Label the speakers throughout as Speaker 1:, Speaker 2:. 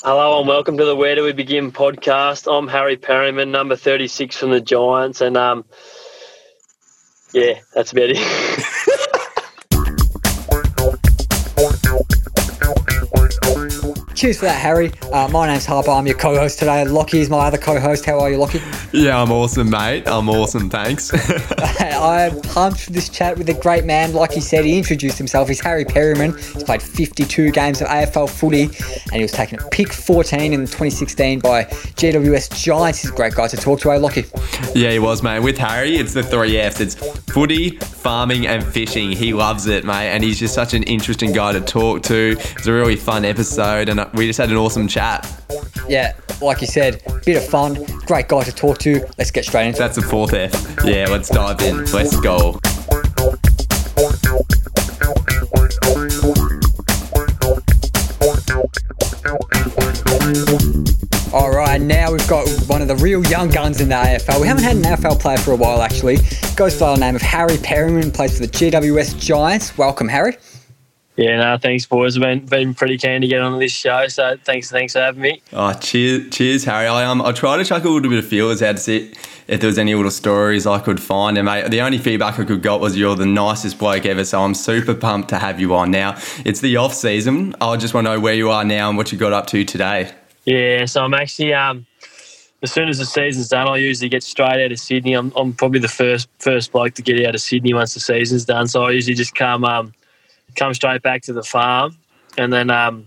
Speaker 1: Hello and welcome to the Where Do We Begin podcast. I'm Harry Perryman, number 36 from the Giants, and um, yeah, that's about it.
Speaker 2: Cheers for that, Harry. Uh, my name's Harper. I'm your co-host today. Lockie is my other co-host. How are you, Lockie?
Speaker 3: Yeah, I'm awesome, mate. I'm awesome. Thanks.
Speaker 2: I'm pumped for this chat with a great man. Like he said, he introduced himself. He's Harry Perryman. He's played 52 games of AFL footy, and he was taken at pick 14 in 2016 by GWS Giants. He's a great guy to talk to, eh, Lockie?
Speaker 3: yeah, he was, mate. With Harry, it's the three Fs. It's footy, farming, and fishing. He loves it, mate, and he's just such an interesting guy to talk to. It's a really fun episode, and we just had an awesome chat.
Speaker 2: Yeah, like you said, bit of fun. Great guy to talk to. Let's get straight into it.
Speaker 3: That's the fourth F. Yeah, let's dive in. Let's go.
Speaker 2: All right, now we've got one of the real young guns in the AFL. We haven't had an AFL player for a while, actually. Goes by the name of Harry Perryman, plays for the GWS Giants. Welcome, Harry.
Speaker 1: Yeah, no, thanks, boys. I've been, been pretty keen to get on this show, so thanks thanks for having me.
Speaker 3: Oh, cheers, cheers, Harry. I um, I tried to chuck a little bit of feelers out to see if there was any little stories I could find, and mate, the only feedback I could got was you're the nicest bloke ever. So I'm super pumped to have you on. Now it's the off season. I just want to know where you are now and what you got up to today.
Speaker 1: Yeah, so I'm actually um, as soon as the season's done, I usually get straight out of Sydney. I'm, I'm probably the first first bloke to get out of Sydney once the season's done. So I usually just come um, come straight back to the farm, and then um,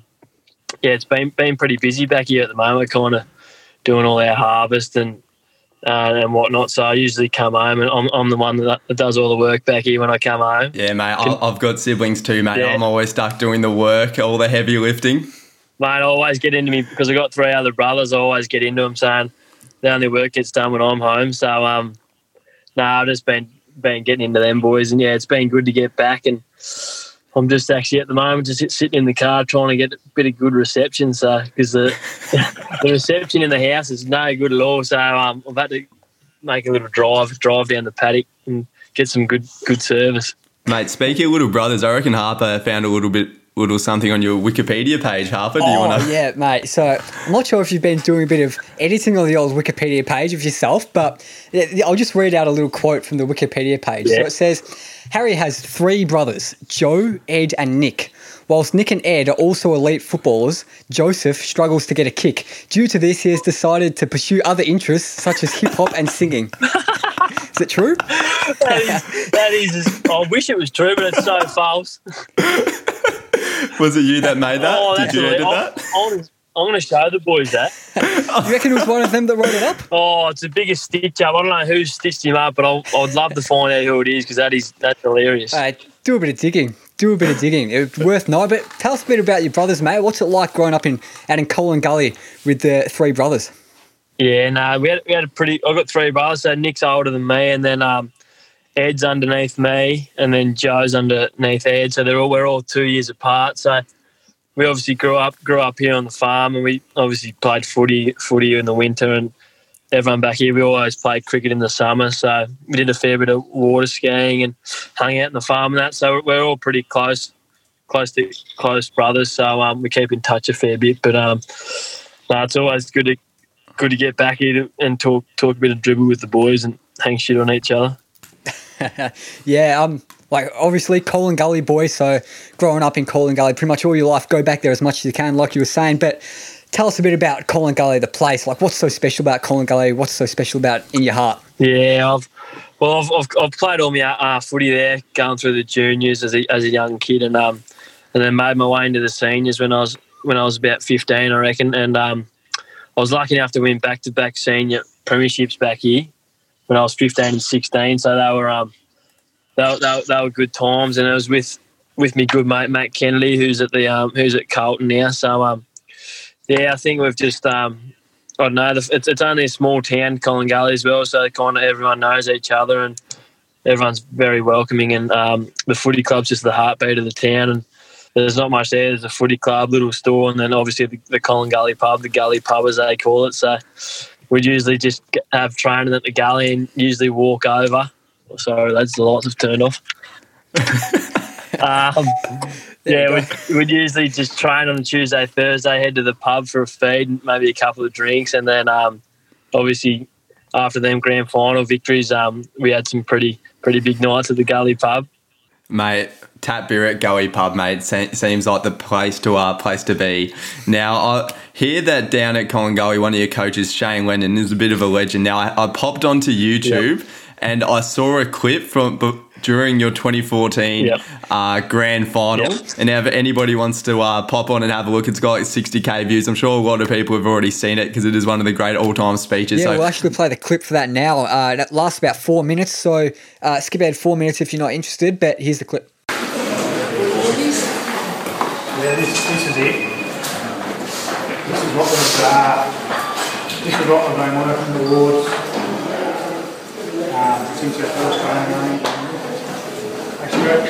Speaker 1: yeah, it's been been pretty busy back here at the moment, kind of doing all our harvest and uh, and whatnot. So I usually come home, and I'm, I'm the one that, that does all the work back here when I come home.
Speaker 3: Yeah, mate. I've got siblings too, mate.
Speaker 1: Yeah.
Speaker 3: I'm always stuck doing the work, all the heavy lifting.
Speaker 1: Mate, I always get into me because I've got three other brothers. I always get into them saying the only work gets done when I'm home. So, um, no, I've just been been getting into them boys, and yeah, it's been good to get back. And I'm just actually at the moment just sitting in the car trying to get a bit of good reception. So, because the the reception in the house is no good at all. So, um, I've had to make a little drive drive down the paddock and get some good good service.
Speaker 3: Mate, speaking of little brothers, I reckon Harper found a little bit, little something on your Wikipedia page. Harper, do you
Speaker 2: oh,
Speaker 3: want to?
Speaker 2: yeah, mate. So I'm not sure if you've been doing a bit of editing on the old Wikipedia page of yourself, but I'll just read out a little quote from the Wikipedia page. So it says Harry has three brothers, Joe, Ed, and Nick. Whilst Nick and Ed are also elite footballers, Joseph struggles to get a kick. Due to this, he has decided to pursue other interests such as hip hop and singing. Is it true?
Speaker 1: That is, that is I wish it was true, but it's so false.
Speaker 3: Was it you that made that?
Speaker 1: Oh,
Speaker 3: Did you
Speaker 1: hilarious.
Speaker 3: edit that?
Speaker 1: I'm, I'm, I'm going to show the boys that.
Speaker 2: You reckon it was one of them that wrote it up?
Speaker 1: Oh, it's the biggest stitch up. I don't know who stitched him up, but I'll, I'd love to find out who it is because that is that's hilarious.
Speaker 2: Uh, do a bit of digging. Do a bit of digging. It's worth knowing. But tell us a bit about your brothers, mate. What's it like growing up in out in Collingullie with the three brothers?
Speaker 1: Yeah, no, we had we had a pretty. I've got three brothers. So Nick's older than me, and then um, Ed's underneath me, and then Joe's underneath Ed. So they're all we're all two years apart. So we obviously grew up grew up here on the farm, and we obviously played footy footy in the winter, and everyone back here we always played cricket in the summer. So we did a fair bit of water skiing and hung out in the farm and that. So we're all pretty close close to close brothers. So um, we keep in touch a fair bit, but um, no, it's always good to good to get back here and talk talk a bit of dribble with the boys and hang shit on each other.
Speaker 2: Yeah, um, like obviously Collingullie boy. So growing up in Collingullie, pretty much all your life, go back there as much as you can, like you were saying. But tell us a bit about Collingullie, the place. Like, what's so special about Collingullie? What's so special about in your heart?
Speaker 1: Yeah, I've well, I've, I've, I've played all my uh, footy there, going through the juniors as a, as a young kid, and um, and then made my way into the seniors when I was when I was about fifteen, I reckon, and um, I was lucky enough to win back to back senior premierships back here when I was fifteen and sixteen. So they were um, they, they, they were good times, and it was with with me good mate Matt Kennedy, who's at the um, who's at Carlton now. So um, yeah, I think we've just um, I don't know. It's, it's only a small town, Collingullie as well, so kind of everyone knows each other and everyone's very welcoming. And um, the footy club's just the heartbeat of the town. And there's not much there. There's a footy club, little store, and then obviously the, the Collingullie pub, the Gully pub as they call it. So we'd usually just have training at the Gully and usually walk over. So that's the lights have turned off. Um, yeah, we'd, we'd usually just train on Tuesday, Thursday, head to the pub for a feed, maybe a couple of drinks, and then um, obviously after them grand final victories, um, we had some pretty pretty big nights at the Gully pub.
Speaker 3: Mate, Tap Beer at Gully Pub, mate, se- seems like the place to uh, place to be. Now, I hear that down at Collingullie, one of your coaches, Shane Lennon, is a bit of a legend. Now, I, I popped onto YouTube
Speaker 1: Yep.
Speaker 3: And I saw a clip from b- during your 2014
Speaker 1: Yep.
Speaker 3: uh, grand final.
Speaker 1: Yep.
Speaker 3: And if anybody wants to uh, pop on and have a look, it's got like 60k views. I'm sure a lot of people have already seen it because it is one of the great all time speeches.
Speaker 2: Yeah,
Speaker 3: so,
Speaker 2: we'll actually play the clip for that now. Uh, that lasts about four minutes, so uh, skip ahead four minutes if you're not interested. But here's the clip.
Speaker 4: Yeah, this, this is it. This is what we've, uh, this is what we've been working towards um, since our first training game. Actually,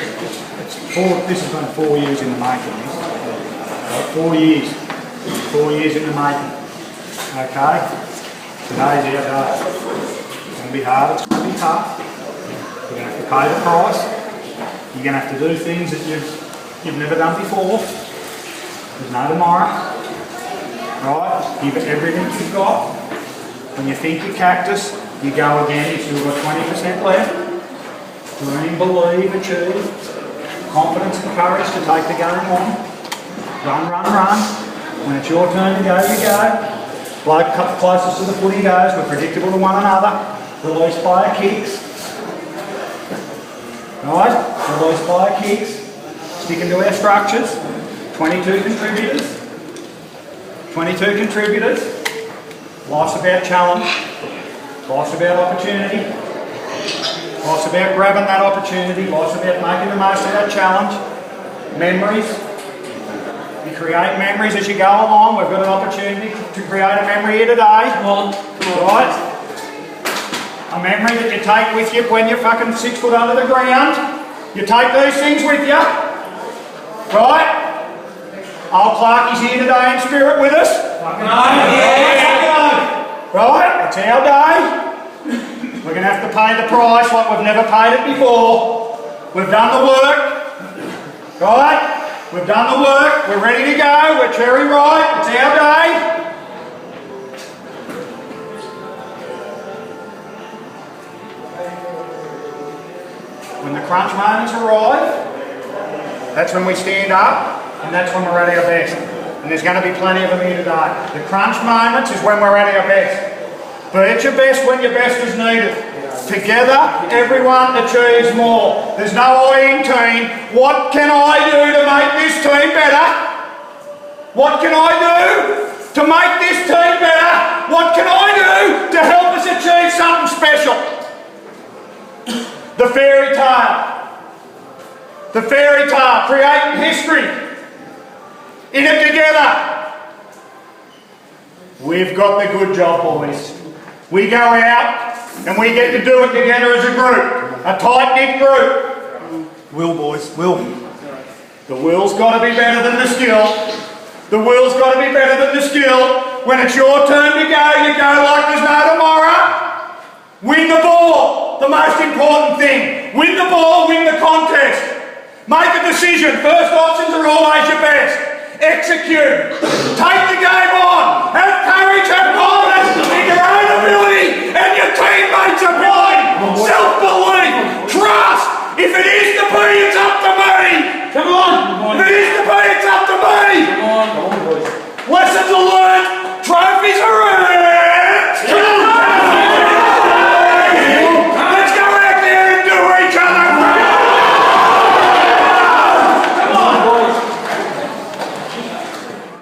Speaker 4: this has been four years in the making. Uh, four years. Four years in the making. Okay? Today's our uh, day. It's going to be hard, it's going to be tough. You're going to have to pay the price. You're going to have to do things that you've, you've never done before. There's no tomorrow. Right? Give it everything you've got. When you think you're cactus, you go again, you've got 20% left. Dream, believe, achieve. Confidence and courage to take the game on. Run, run, run. When it's your turn to go, you go. Bloke closest to the footy goes. We're predictable to one another. Release player kicks. Right? Release player kicks. Sticking to our structures. 22 contributors. 22 contributors. Life's about challenge. Life's about opportunity. Life's about grabbing that opportunity. Life's about making the most of that challenge. Memories. You create memories as you go along. We've got an opportunity to create a memory here today. Come on. Right? A memory that you take with you when you're fucking six foot under the ground. You take these things with you. Right? Old Clark is here today in spirit with us. Right? It's our day. We're going to have to pay the price like we've never paid it before. We've done the work. Right? We've done the work. We're ready to go. We're cherry ripe. It's our day. When the crunch moments arrive, that's when we stand up and that's when we're at our best. And there's going to be plenty of them here today. The crunch moments is when we're at our best. But at your best when your best is needed. Together, everyone achieves more. There's no I in team. What can I do to make this team better? What can I do to make this team better? What can I do to help us achieve something special? The fairy tale. The fairy tale, creating history. In it together. We've got the good job, boys. We go out and we get to do it together as a group, a tight knit group. Will, boys, will. The will's got to be better than the skill. The will's got to be better than the skill. When it's your turn to go, you go like there's no tomorrow. Win the ball, the most important thing. Win the ball, win the contest. Make a decision. First options are always your best. Execute. Take the game on. Have courage, have confidence in your own ability and your teammates' ability. Self-belief. Trust. If it is to be, it's up to me. Come on. If it is to be, it's up to me. Come on. Come on, boys. Lessons are learned. Trophies are earned.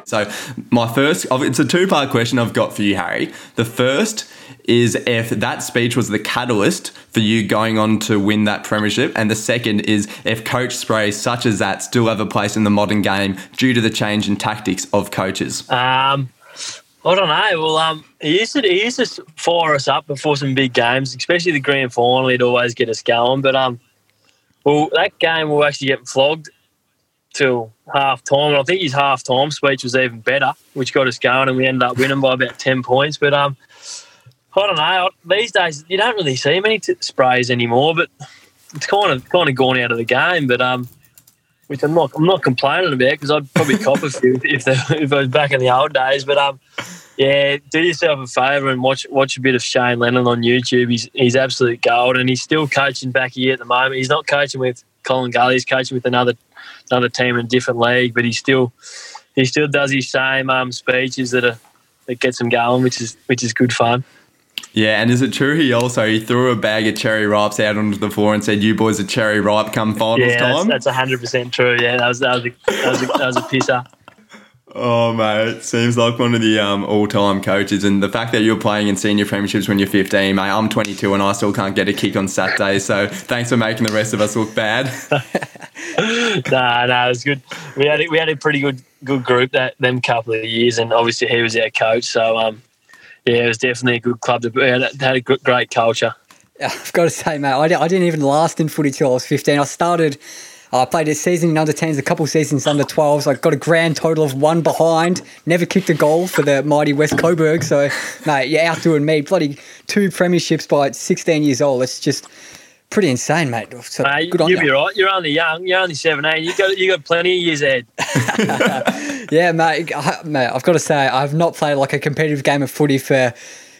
Speaker 3: So my first, it's a two-part question I've got for you, Harry. The first is if that speech was the catalyst for you going on to win that premiership, and the second is if coach sprays such as that still have a place in the modern game due to the change in tactics of coaches.
Speaker 1: Um, I don't know. Well, um, he used to he used to fire us up before some big games, especially the grand final. He'd always get us going. But um, well, that game we were actually getting flogged till half time, and I think his half time speech was even better, which got us going, and we ended up winning by about ten points. But um, I don't know. These days, you don't really see many t- sprays anymore, but it's kind of kind of gone out of the game. But um, which I'm not I'm not complaining about because I'd probably cop a few if they, if I was back in the old days. But um, yeah, do yourself a favour and watch watch a bit of Shane Lennon on YouTube. He's he's absolute gold, and he's still coaching back here at the moment. He's not coaching with Collingullie. He's coaching with another another team in a different league, but he still he still does his same um, speeches that are that gets him going, which is which is good fun.
Speaker 3: Yeah, and is it true he also he threw a bag of cherry ripes out onto the floor and said, "You boys are cherry ripe come finals
Speaker 1: Yeah,
Speaker 3: time."
Speaker 1: that's hundred percent true. Yeah, that was that was a, that was a, that was a pisser.
Speaker 3: Oh mate, seems like one of the um, all-time coaches, and the fact that you're playing in senior premierships when you're 15, mate. I'm 22 and I still can't get a kick on Saturday, so thanks for making the rest of us look bad.
Speaker 1: nah, nah, it was good. We had a, we had a pretty good good group that them couple of years, and obviously he was our coach. So um, yeah, it was definitely a good club. To, we had, had a good, great culture.
Speaker 2: I've got to say, mate, I, I didn't even last in footy till I was 15. I started, I played a season in under 10s, a couple seasons under 12s. I got a grand total of one behind. Never kicked a goal for the mighty West Coburg. So, mate, you're outdoing me. Bloody two premierships by 16 years old. It's just pretty insane, mate. So,
Speaker 1: Mate,
Speaker 2: good on
Speaker 1: you'll
Speaker 2: you.
Speaker 1: be right. You're only young. You're only 17. You got you got plenty of years ahead.
Speaker 2: Yeah, mate, I, mate, I've got to say, I've not played like a competitive game of footy for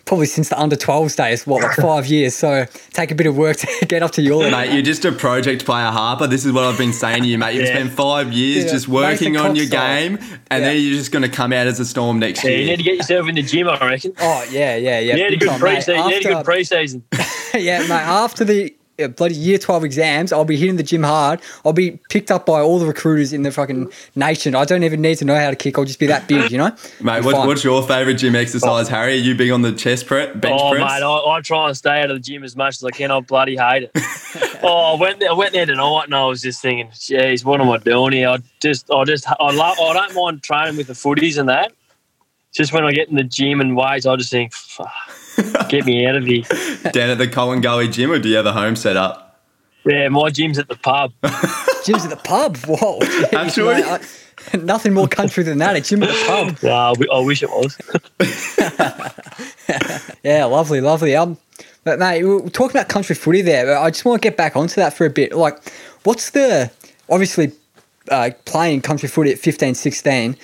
Speaker 2: probably since the under 12s days, what, like five years. So, take a bit of work to get up to your level.
Speaker 3: mate, you're just a project player, Harper. This is what I've been saying to you, mate. You've
Speaker 1: Yeah.
Speaker 3: spent five years
Speaker 2: Yeah,
Speaker 3: just working on your
Speaker 2: style.
Speaker 3: game, and then you're just going to come out as a storm next
Speaker 1: year. You need to get yourself in the gym. I reckon.
Speaker 2: Oh, yeah, yeah, yeah.
Speaker 1: You need a good
Speaker 2: time,
Speaker 1: pre-season. You need a good
Speaker 2: After-
Speaker 1: pre-season.
Speaker 2: yeah, mate. After the Uh, bloody year 12 exams, I'll be hitting the gym hard. I'll be picked up by all the recruiters in the fucking nation. I don't even need to know how to kick. I'll just be that big, you know?
Speaker 3: Mate,
Speaker 2: Be
Speaker 3: what, what's your favourite gym exercise, oh. Harry? Are you big on the chest press, bench
Speaker 1: Oh,
Speaker 3: press?
Speaker 1: mate, I, I try and stay out of the gym as much as I can. I bloody hate it. oh, I went there, I went there tonight and I was just thinking, geez, what am I doing here? I just, I just, I love, I don't mind training with the footies and that. Just when I get in the gym and weights, I just think, fuck, get me out of here.
Speaker 3: Down at the Collingullie gym, or do you have a home set up?
Speaker 1: Yeah, my gym's at the pub.
Speaker 2: Gym's at the pub. Whoa. jeez,
Speaker 3: Actually?
Speaker 2: mate, I- nothing more country than that. A gym at the pub.
Speaker 1: No, I I wish it was.
Speaker 2: Yeah, lovely, lovely. Um, but mate, we we're talking about country footy there. but I just want to get back onto that for a bit. Like, what's the obviously uh, playing country footy at 15, 16,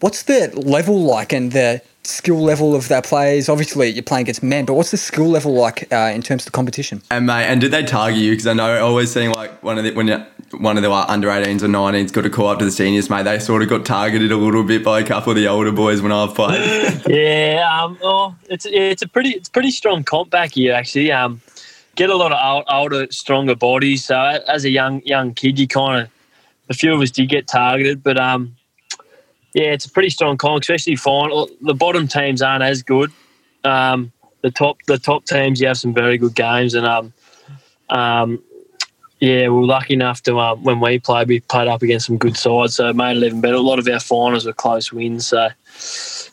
Speaker 2: What's the level like and the skill level of their players? Obviously, you're playing against men, but what's the skill level like uh, in terms of the competition?
Speaker 3: And mate, and did they target you? Because I know always seeing like one of the when you- one of the like, under 18s or 19s got to call up to the seniors, mate. They sort of got targeted a little bit by a couple of the older boys when I've played.
Speaker 1: Yeah, um, oh, it's it's a pretty it's pretty strong comp back here actually. Um, get a lot of old, older, stronger bodies. So as a young young kid, you kind of a few of us did get targeted, but um, yeah, it's a pretty strong comp, especially final. The bottom teams aren't as good. Um, the top the top teams, you have some very good games, and um, um, yeah, we were lucky enough to um, when we played, we played up against some good sides, so it made it even better. A lot of our finals were close wins, so.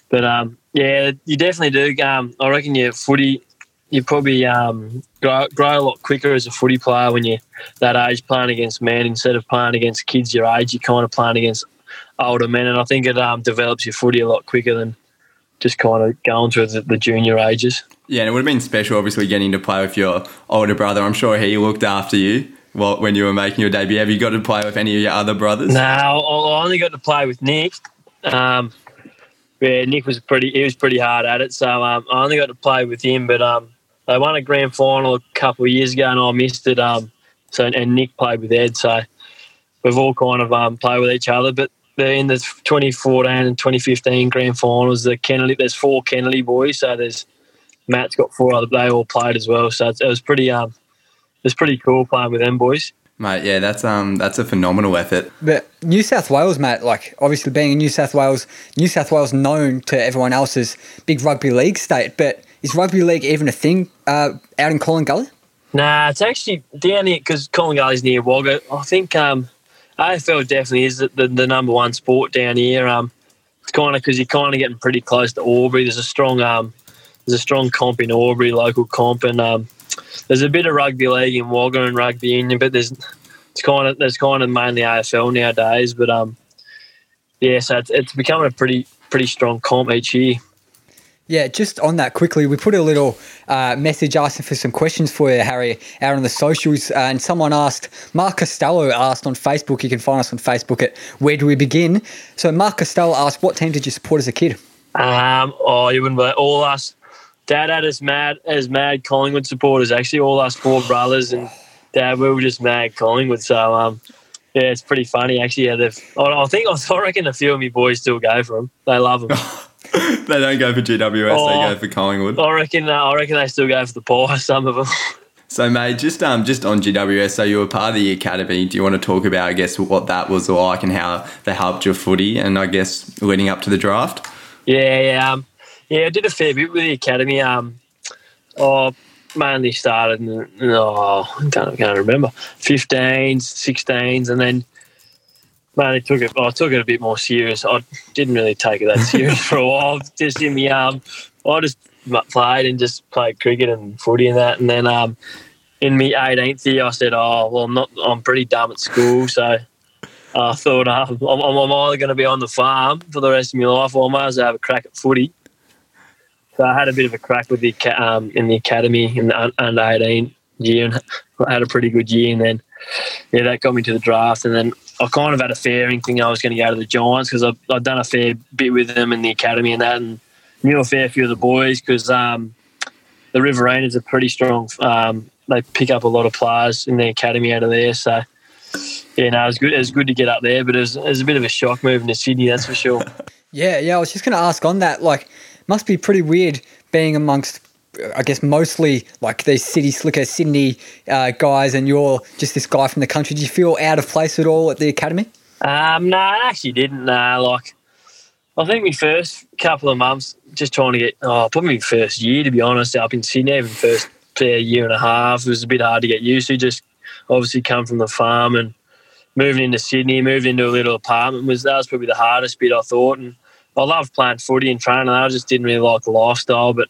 Speaker 1: But um, yeah, you definitely do. Um, I reckon your footy, you probably um, grow, grow a lot quicker as a footy player when you're that age playing against men instead of playing against kids your age. You're kind of playing against older men, and I think it um, develops your footy a lot quicker than just kind of going through the, the junior ages.
Speaker 3: yeah, and it would have been special, obviously, getting to play with your older brother. I'm sure he looked after you while, when you were making your debut. Have you got to play with any of your other brothers?
Speaker 1: No, I only got to play with Nick. Um, yeah, Nick was pretty. He was pretty hard at it, so um, I only got to play with him. But um, they won a grand final a couple of years ago, and I missed it. Um, so and Nick played with Ed, so we've all kind of um, played with each other. But they're in the 2014 and 2015 grand finals. The Kennedy, there's four Kennedy boys, so there's Matt's got four other. They all played as well, so it's, it was pretty um, it was pretty cool playing with them boys.
Speaker 3: Mate, yeah, that's um, that's a phenomenal effort.
Speaker 2: But New South Wales, mate, like obviously being in New South Wales, New South Wales known to everyone else as big rugby league state. But is rugby league even a thing uh, out in Collingullie?
Speaker 1: Nah, it's actually down here because Collingullie's near Wagga. I think um, AFL definitely is the, the, the number one sport down here. Um, it's kind of because you're kind of getting pretty close to Albury. There's a strong um, there's a strong comp in Albury, local comp, and um, there's a bit of rugby league in Wagga and rugby union, but there's it's kind of there's kind of mainly AFL nowadays. But um, yeah, so it's, it's becoming a pretty pretty strong comp each year.
Speaker 2: Yeah, just on that quickly, we put a little uh, message asking for some questions for you, Harry, out on the socials. Uh, and someone asked, Mark Costello asked on Facebook, you can find us on Facebook at Where Do We Begin? So Mark Costello asked, What team did you support as a kid?
Speaker 1: Um, oh, you wouldn't believe all us. Dad had us mad as mad Collingwood supporters. Actually, all us four brothers and Dad, we were just mad Collingwood. So um, yeah, it's pretty funny actually. Yeah. I I think I reckon a few of me boys still go for them. They love them.
Speaker 3: they don't go for GWS,
Speaker 1: Oh.
Speaker 3: they go for Collingwood.
Speaker 1: I reckon. Uh, I reckon they still go for the pie. Some of them.
Speaker 3: So, mate, just um, just on GWS, so you were part of the academy. Do you want to talk about, I guess, what that was like and how they helped your footy, and I guess leading up to the draft?
Speaker 1: Yeah, yeah, um, yeah. I did a fair bit with the academy. Um, I mainly started in, oh, I can't, can't remember, 15s, 16s, and then mainly took it. I took it a bit more serious. I didn't really take it that serious for a while. Just in the um, I just played and just played cricket and footy and that, and then um, in my 18th year, I said, "Oh, well, I'm not. I'm pretty dumb at school, so." I thought um, I'm, I'm either going to be on the farm for the rest of my life, or I might as well have a crack at footy. So I had a bit of a crack with the um, in the academy in the under eighteen year, and I had a pretty good year. And then yeah, that got me to the draft. And then I kind of had a fairing thing I was going to go to the Giants because I've, I've done a fair bit with them in the academy and that, and knew a fair few of the boys because um, the Riverinians are pretty strong. Um, they pick up a lot of players in the academy out of there, so. Yeah, no, it was good. It was good to get up there, but it was, it was a bit of a shock moving to Sydney, that's for sure.
Speaker 2: Yeah, yeah. I was just going to ask on that. Like, must be pretty weird being amongst, I guess, mostly like these city slicker Sydney uh, guys, and you're just this guy from the country. Did you feel out of place at all at the academy?
Speaker 1: Um, no, I actually didn't. No, like I think my first couple of months, just trying to get, oh, probably my first year to be honest, up in Sydney, even first year and a half, was a bit hard to get used to. Just obviously come from the farm and moving into Sydney, moving into a little apartment was that was probably the hardest bit I thought. And I loved playing footy and training. I just didn't really like the lifestyle, but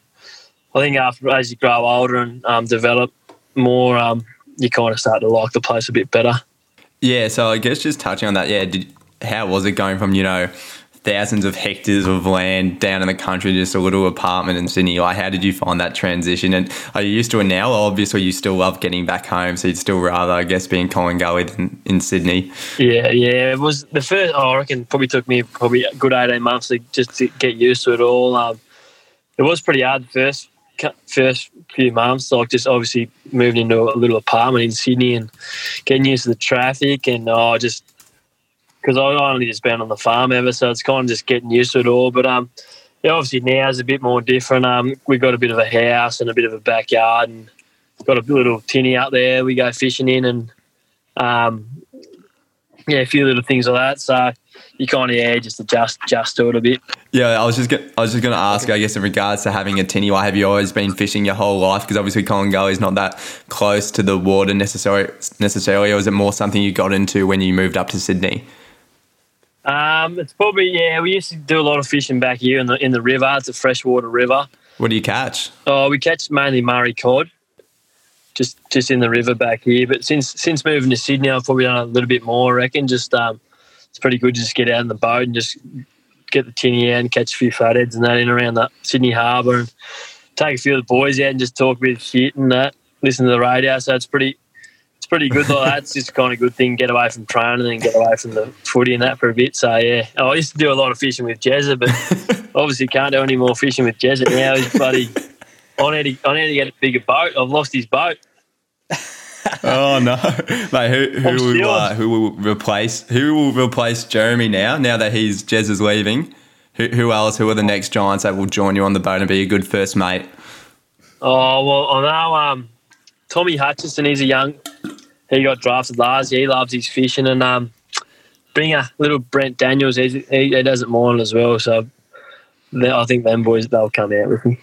Speaker 1: I think after as you grow older and um, develop more, um, you kind of start to like the place a bit better.
Speaker 3: Yeah, so I guess just touching on that, yeah, did, how was it going from, you know, thousands of hectares of land down in the country, just a little apartment in Sydney? Like, how did you find that transition? And are you used to it now? Obviously, you still love getting back home, so you'd still rather, I guess, be in Collingullie than in Sydney.
Speaker 1: Yeah, yeah. It was the first. Oh, I reckon probably took me probably a good eighteen months to just to get used to it all. Um, it was pretty hard the first first few months. Like just obviously moving into a little apartment in Sydney and getting used to the traffic and oh, just because I only just been on the farm ever, so it's kind of just getting used to it all. But um, yeah, obviously now is a bit more different. Um, we've got a bit of a house and a bit of a backyard and got a little tinny out there. We go fishing in and um, yeah, a few little things like that. So you kind of yeah, just adjust adjust to it a bit.
Speaker 3: Yeah, I was just go- I was just going to ask, I guess, in regards to having a tinny, why have you always been fishing your whole life? Because obviously Collingullie is not that close to the water necessarily, necessarily, or is it more something you got into when you moved up to Sydney?
Speaker 1: Um, it's probably yeah. We used to do a lot of fishing back here in the in the river. It's a freshwater river.
Speaker 3: What do you catch?
Speaker 1: Oh, we catch mainly Murray cod, just just in the river back here. But since since moving to Sydney, I've probably done a little bit more. I reckon just um, it's pretty good to just get out in the boat and just get the tinny out and catch a few fatheads and that in around the Sydney Harbour and take a few of the boys out and just talk a bit of shit and that. Listen to the radio, so it's pretty. It's pretty good like that. It's just a kind of good thing. Get away from training and get away from the footy and that for a bit. So yeah, Oh, I used to do a lot of fishing with Jezza, but obviously can't do any more fishing with Jezza now. He's bloody. I need to, I need to get a bigger boat. I've lost his boat.
Speaker 3: Oh no, mate! Who who will uh, who will replace who will replace Jeremy now? Now that he's Jez is leaving, who who else? Who are the next Giants that will join you on the boat and be a good first mate?
Speaker 1: Oh well, I know. Um, Tommy Hutchesson. He's a young. He got drafted last year. He loves his fishing and um, bring a little Brent Daniels. He's, he, he doesn't mind as well. So I think them boys they'll come out with me.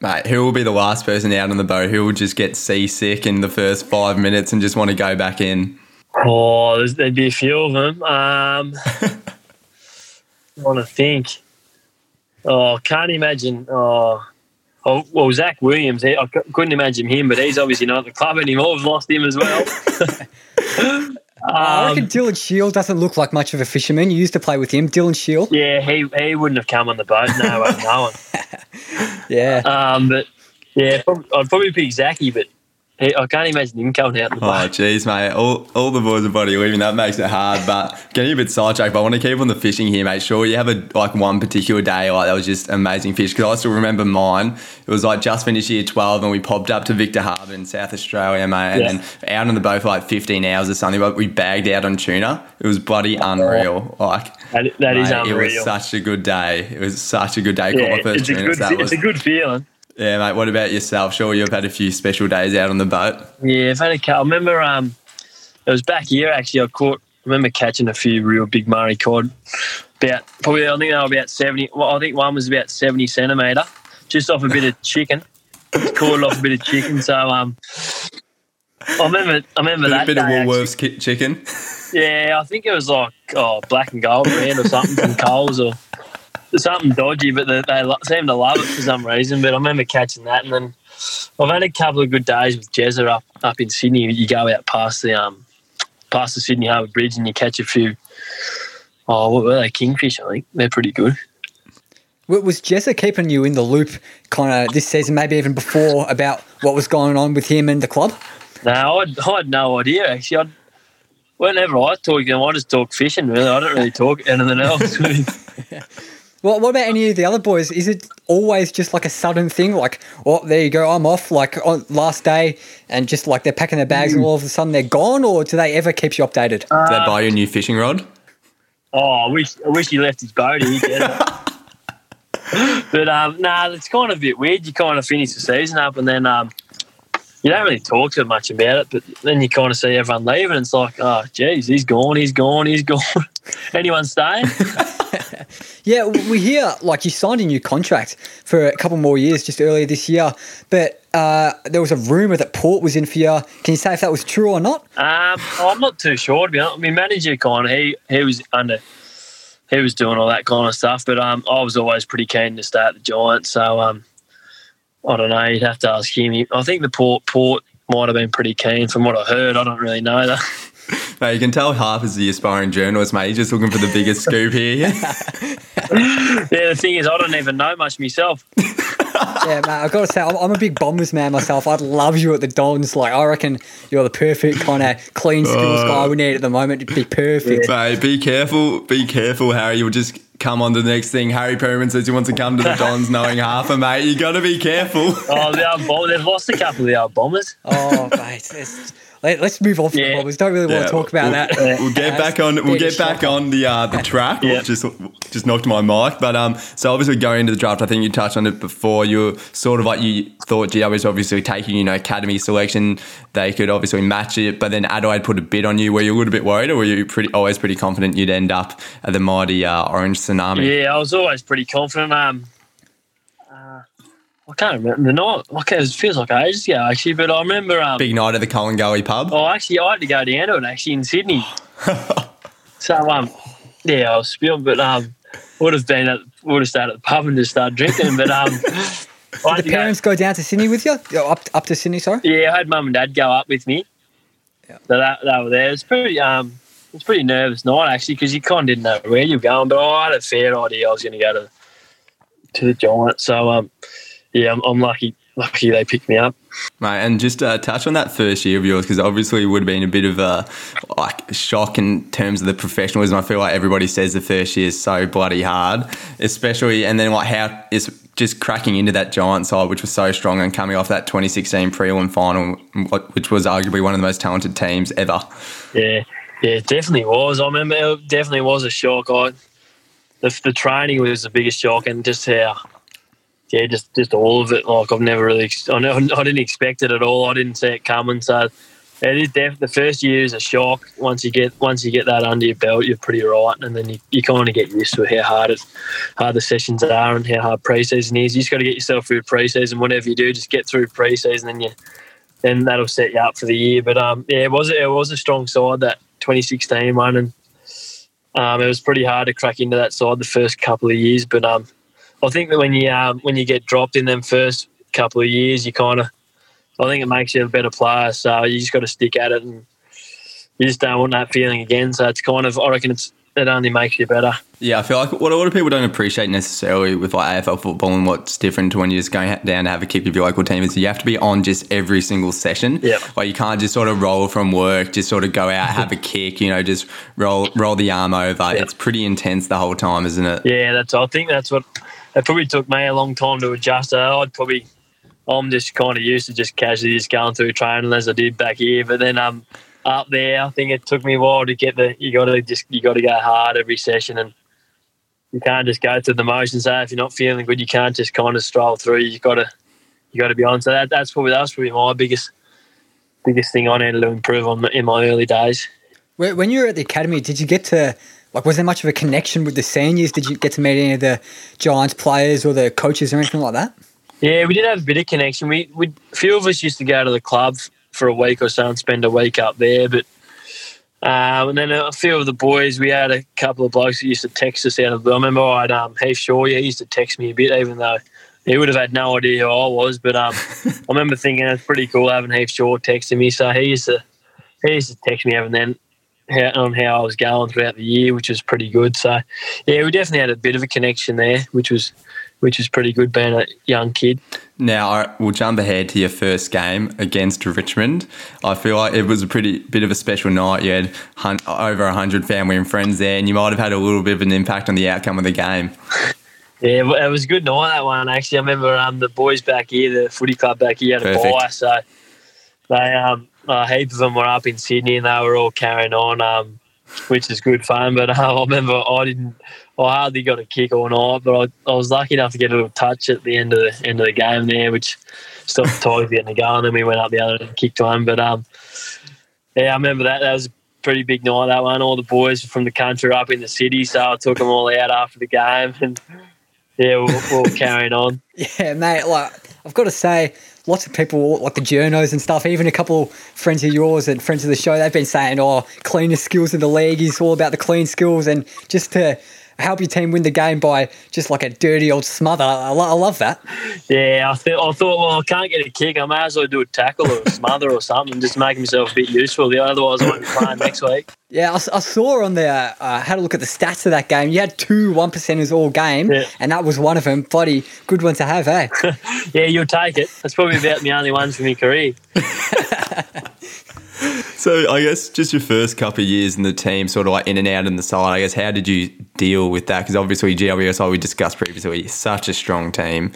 Speaker 3: Mate, who will be the last person out on the boat? Who will just get seasick in the first five minutes and just want to go back in?
Speaker 1: Oh, there'd be a few of them. Um, I want to think. Oh, can't imagine. Oh, oh well, Zach Williams. He, I c- couldn't imagine him, but he's obviously not at the club anymore. We've lost him as well.
Speaker 2: I
Speaker 1: um,
Speaker 2: reckon Dylan Shiel doesn't look like much of a fisherman. You used to play with him, Dylan Shiel.
Speaker 1: yeah, he he wouldn't have come on the boat. No way, no one.
Speaker 2: Yeah.
Speaker 1: Um, but yeah, I'd probably pick Zachy, but I can't imagine him coming out the
Speaker 3: Oh, jeez, mate. All, all the boys are body leaving. That makes it hard. But getting a bit sidetracked, but I want to keep on the fishing here, mate. Sure, you have a like one particular day like that was just amazing fish. Because I still remember mine. It was like just finished year 12 and we popped up to Victor Harbor in South Australia, mate. And
Speaker 1: Yeah.
Speaker 3: out on the boat for like 15 hours or something. But we bagged out on tuna. It was bloody oh. unreal. Like,
Speaker 1: That, that is
Speaker 3: mate, It
Speaker 1: unreal.
Speaker 3: was such a good day. It was such a good day.
Speaker 1: Yeah,
Speaker 3: my first
Speaker 1: it's a, good, it's a good feeling.
Speaker 3: Yeah, mate. What about yourself? Sure, you've had a few special days out on the boat.
Speaker 1: Yeah, I've had a couple. I remember um, it was back here actually. I caught. I remember catching a few real big Murray cod. About probably, I think they were about seventy. Well, I think one was about seventy centimetre, just off a bit of chicken. Caught off a bit of chicken. So um, I remember. I remember
Speaker 3: Bit,
Speaker 1: that
Speaker 3: bit of
Speaker 1: day, actually.
Speaker 3: Woolworths ki- chicken.
Speaker 1: Yeah, I think it was like oh, black and gold brand or something from Coles or something dodgy, but they, they seem to love it for some reason. But I remember catching that, and then I've had a couple of good days with Jezza up up in Sydney. You go out past the um past the Sydney Harbour Bridge, and you catch a few. Oh, what were they? Kingfish, I think they're pretty good.
Speaker 2: Was Jezza keeping you in the loop kind of this season, maybe even before, about what was going on with him and the club?
Speaker 1: No, I'd, I had no idea actually. I'd, whenever I talk to him, I just talk fishing. Really, I don't really talk anything else.
Speaker 2: Well, what about any of the other boys? Is it always just like a sudden thing? Like, oh, there you go, I'm off, like on last day, and just like they're packing their bags and all of a sudden they're gone? Or do they ever keep you updated?
Speaker 3: Did they buy you a new fishing rod?
Speaker 1: Oh, I wish I wish he left his boat here. but um, nah, it's kind of a bit weird. You kind of finish the season up, and then um, you don't really talk too much about it. But then you kind of see everyone leaving, and it's like, oh, geez, he's gone, he's gone, he's gone. Anyone staying?
Speaker 2: Yeah, we hear like you signed a new contract for a couple more years just earlier this year, but uh, there was a rumor that Port was in for you. Can you say if that was true or not?
Speaker 1: Um, I'm not too sure to be honest. My manager kind of he he was under he was doing all that kind of stuff, but um, I was always pretty keen to stay at the Giants. So um, I don't know. You'd have to ask him. I think the Port Port might have been pretty keen from what I heard. I don't really know though.
Speaker 3: Mate, you can tell half is the aspiring journalist, mate. He's just looking for the biggest scoop here.
Speaker 1: Yeah, the thing is, I don't even know much myself.
Speaker 2: Yeah, mate, I've got to say, I'm, I'm a big Bombers man myself. I'd love you at the Dons. Like, I reckon you're the perfect kind of clean skills guy oh. we need at the moment. It'd be perfect.
Speaker 3: Mate, be careful, be careful, Harry. You'll just come on to the next thing. Harry Perryman says he wants to come to the Dons knowing half a mate. You gotta be careful.
Speaker 1: Oh, the old bomb, they've lost a couple of the old bombers.
Speaker 2: Oh, mate. Let's, let, us move on from the
Speaker 1: Yeah.
Speaker 2: Bombers. Don't really want
Speaker 3: Yeah,
Speaker 2: to talk about
Speaker 3: we'll,
Speaker 2: that.
Speaker 3: We'll get back on. We'll get back on the uh, the track.
Speaker 1: Yeah.
Speaker 3: Just just knocked my mic, but um. So obviously going into the draft, I think you touched on it before. You were sort of like you thought GW was obviously taking you know academy selection. They could obviously match it, but then Adelaide put a bid on you. Were you a little bit worried, or were you pretty always pretty confident you'd end up at the mighty uh, Orange Tsunami?
Speaker 1: Yeah, I was always pretty confident. Um, I can't remember the night. Okay, it feels like ages ago actually, but I remember. Um,
Speaker 3: Big night at the Collingullie pub.
Speaker 1: Oh, actually, I had to go down to it actually in Sydney. so, um, yeah, I was spilling, but um, would have been at would have stayed at the pub and just started drinking. But um, I had
Speaker 2: The
Speaker 1: to go-
Speaker 2: parents go down to Sydney with you? Oh, Up, up to Sydney, sorry?
Speaker 1: yeah, I had mum and dad go up with me.
Speaker 2: Yeah.
Speaker 1: So that they were there. It's pretty um, it's a pretty nervous night actually because you kind of didn't know where you were going, but I had a fair idea I was going to go to to the Giants. So um, yeah, I'm, I'm lucky lucky they picked me up.
Speaker 3: Mate, and just uh, touch on that first year of yours because obviously it would have been a bit of a like shock in terms of the professionalism. I feel like everybody says the first year is so bloody hard, especially and then like how it's just cracking into that giant side, which was so strong, and coming off that 2016 prelim final, which was arguably one of the most talented teams ever.
Speaker 1: Yeah, yeah, it definitely was. I remember it definitely was a shock. I the, the training was the biggest shock, and just how yeah, just just all of it. Like I've never really, I I didn't expect it at all. I didn't see it coming. So it is def- the first year is a shock. Once you get once you get that under your belt, you're pretty right, and then you, you kind of get used to how hard it, how the sessions are, and how hard preseason is. You just got to get yourself through preseason. Whatever you do, just get through preseason, and you then that'll set you up for the year. But um, yeah, it was it was a strong side that 2016 one, and um, it was pretty hard to crack into that side the first couple of years. But um, I think that when you um, when you get dropped in them first couple of years, you kind of I think it makes you a better player. So you just got to stick at it, and you just don't want that feeling again. So it's kind of I reckon it's that only makes you better.
Speaker 3: Yeah, I feel like what a lot of people don't appreciate necessarily with like AFL football and what's different to when you're just going down to have a kick with your local team is you have to be on just every single session.
Speaker 1: Yeah.
Speaker 3: Like you can't just sort of roll from work, just sort of go out, have a kick, you know, just roll roll the arm over. It's pretty intense the whole time, isn't it?
Speaker 1: Yeah, that's. I think that's what. It probably took me a long time to adjust. Uh, I'd probably. I'm just kind of used to just casually just going through training as I did back here, but then um up there, I think it took me a while to get the. You got to just you got to go hard every session and you can't just go through the motions. So if you're not feeling good, you can't just kind of stroll through. You got to you got to be on. So that, that's probably that's probably my biggest biggest thing I needed to improve on in my early days.
Speaker 2: When you were at the academy, did you get to like? Was there much of a connection with the seniors? Did you get to meet any of the Giants players or the coaches or anything like that?
Speaker 1: Yeah, we did have a bit of connection. We, we a few of us used to go to the club for a week or so and spend a week up there, but. Um, and then a few of the boys, we had a couple of blokes that used to text us out of the. I remember I had um, Heath Shaw, yeah, he used to text me a bit, even though he would have had no idea who I was. But um, I remember thinking it's pretty cool having Heath Shaw texting me. So he used to he used to text me every then how, on how I was going throughout the year, which was pretty good. So yeah, we definitely had a bit of a connection there, which was which was pretty good being a young kid.
Speaker 3: Now I- we'll jump ahead to your first game against Richmond. I feel like it was a pretty bit of a special night. You had hun- over hundred family and friends there, and you might have had a little bit of an impact on the outcome of the game.
Speaker 1: Yeah, it was a good night that one. Actually, I remember um, the boys back here, the footy club back here, had a
Speaker 3: Perfect.
Speaker 1: buy, so they um, a heap of them were up in Sydney, and they were all carrying on, um, which is good fun. But uh, I remember I didn't, I hardly got a kick all night, but I, I was lucky enough to get a little touch at the end of the end of the game there, which stopped the Tigers getting a go, and then we went up the other and kicked one. But um, yeah, I remember that. That was a pretty big night. That one. All the boys from the country were up in the city, so I took them all out after the game, and yeah, we're, we're carrying on.
Speaker 2: Yeah, mate. Like I've got to say, lots of people, like the journos and stuff, even a couple friends of yours and friends of the show, they've been saying, "Oh, cleanest skills in the league is all about the clean skills," and just to help your team win the game by just like a dirty old smother. I, lo- I love that.
Speaker 1: Yeah, I, th- I thought, well, I can't get a kick. I may as well do a tackle or a smother or something, just make myself a bit useful. Otherwise, I won't be playing next week.
Speaker 2: Yeah, I saw on the uh, had a look at the stats of that game. You had two one percenters all game,
Speaker 1: Yeah.
Speaker 2: and that was one of them. Bloody good one to have, eh?
Speaker 1: Yeah, you'll take it. That's probably about the only one for your career.
Speaker 3: So I guess just your first couple of years in the team, sort of like in and out in the side. I guess how did you deal with that? Because obviously GWSI we discussed previously, such a strong team,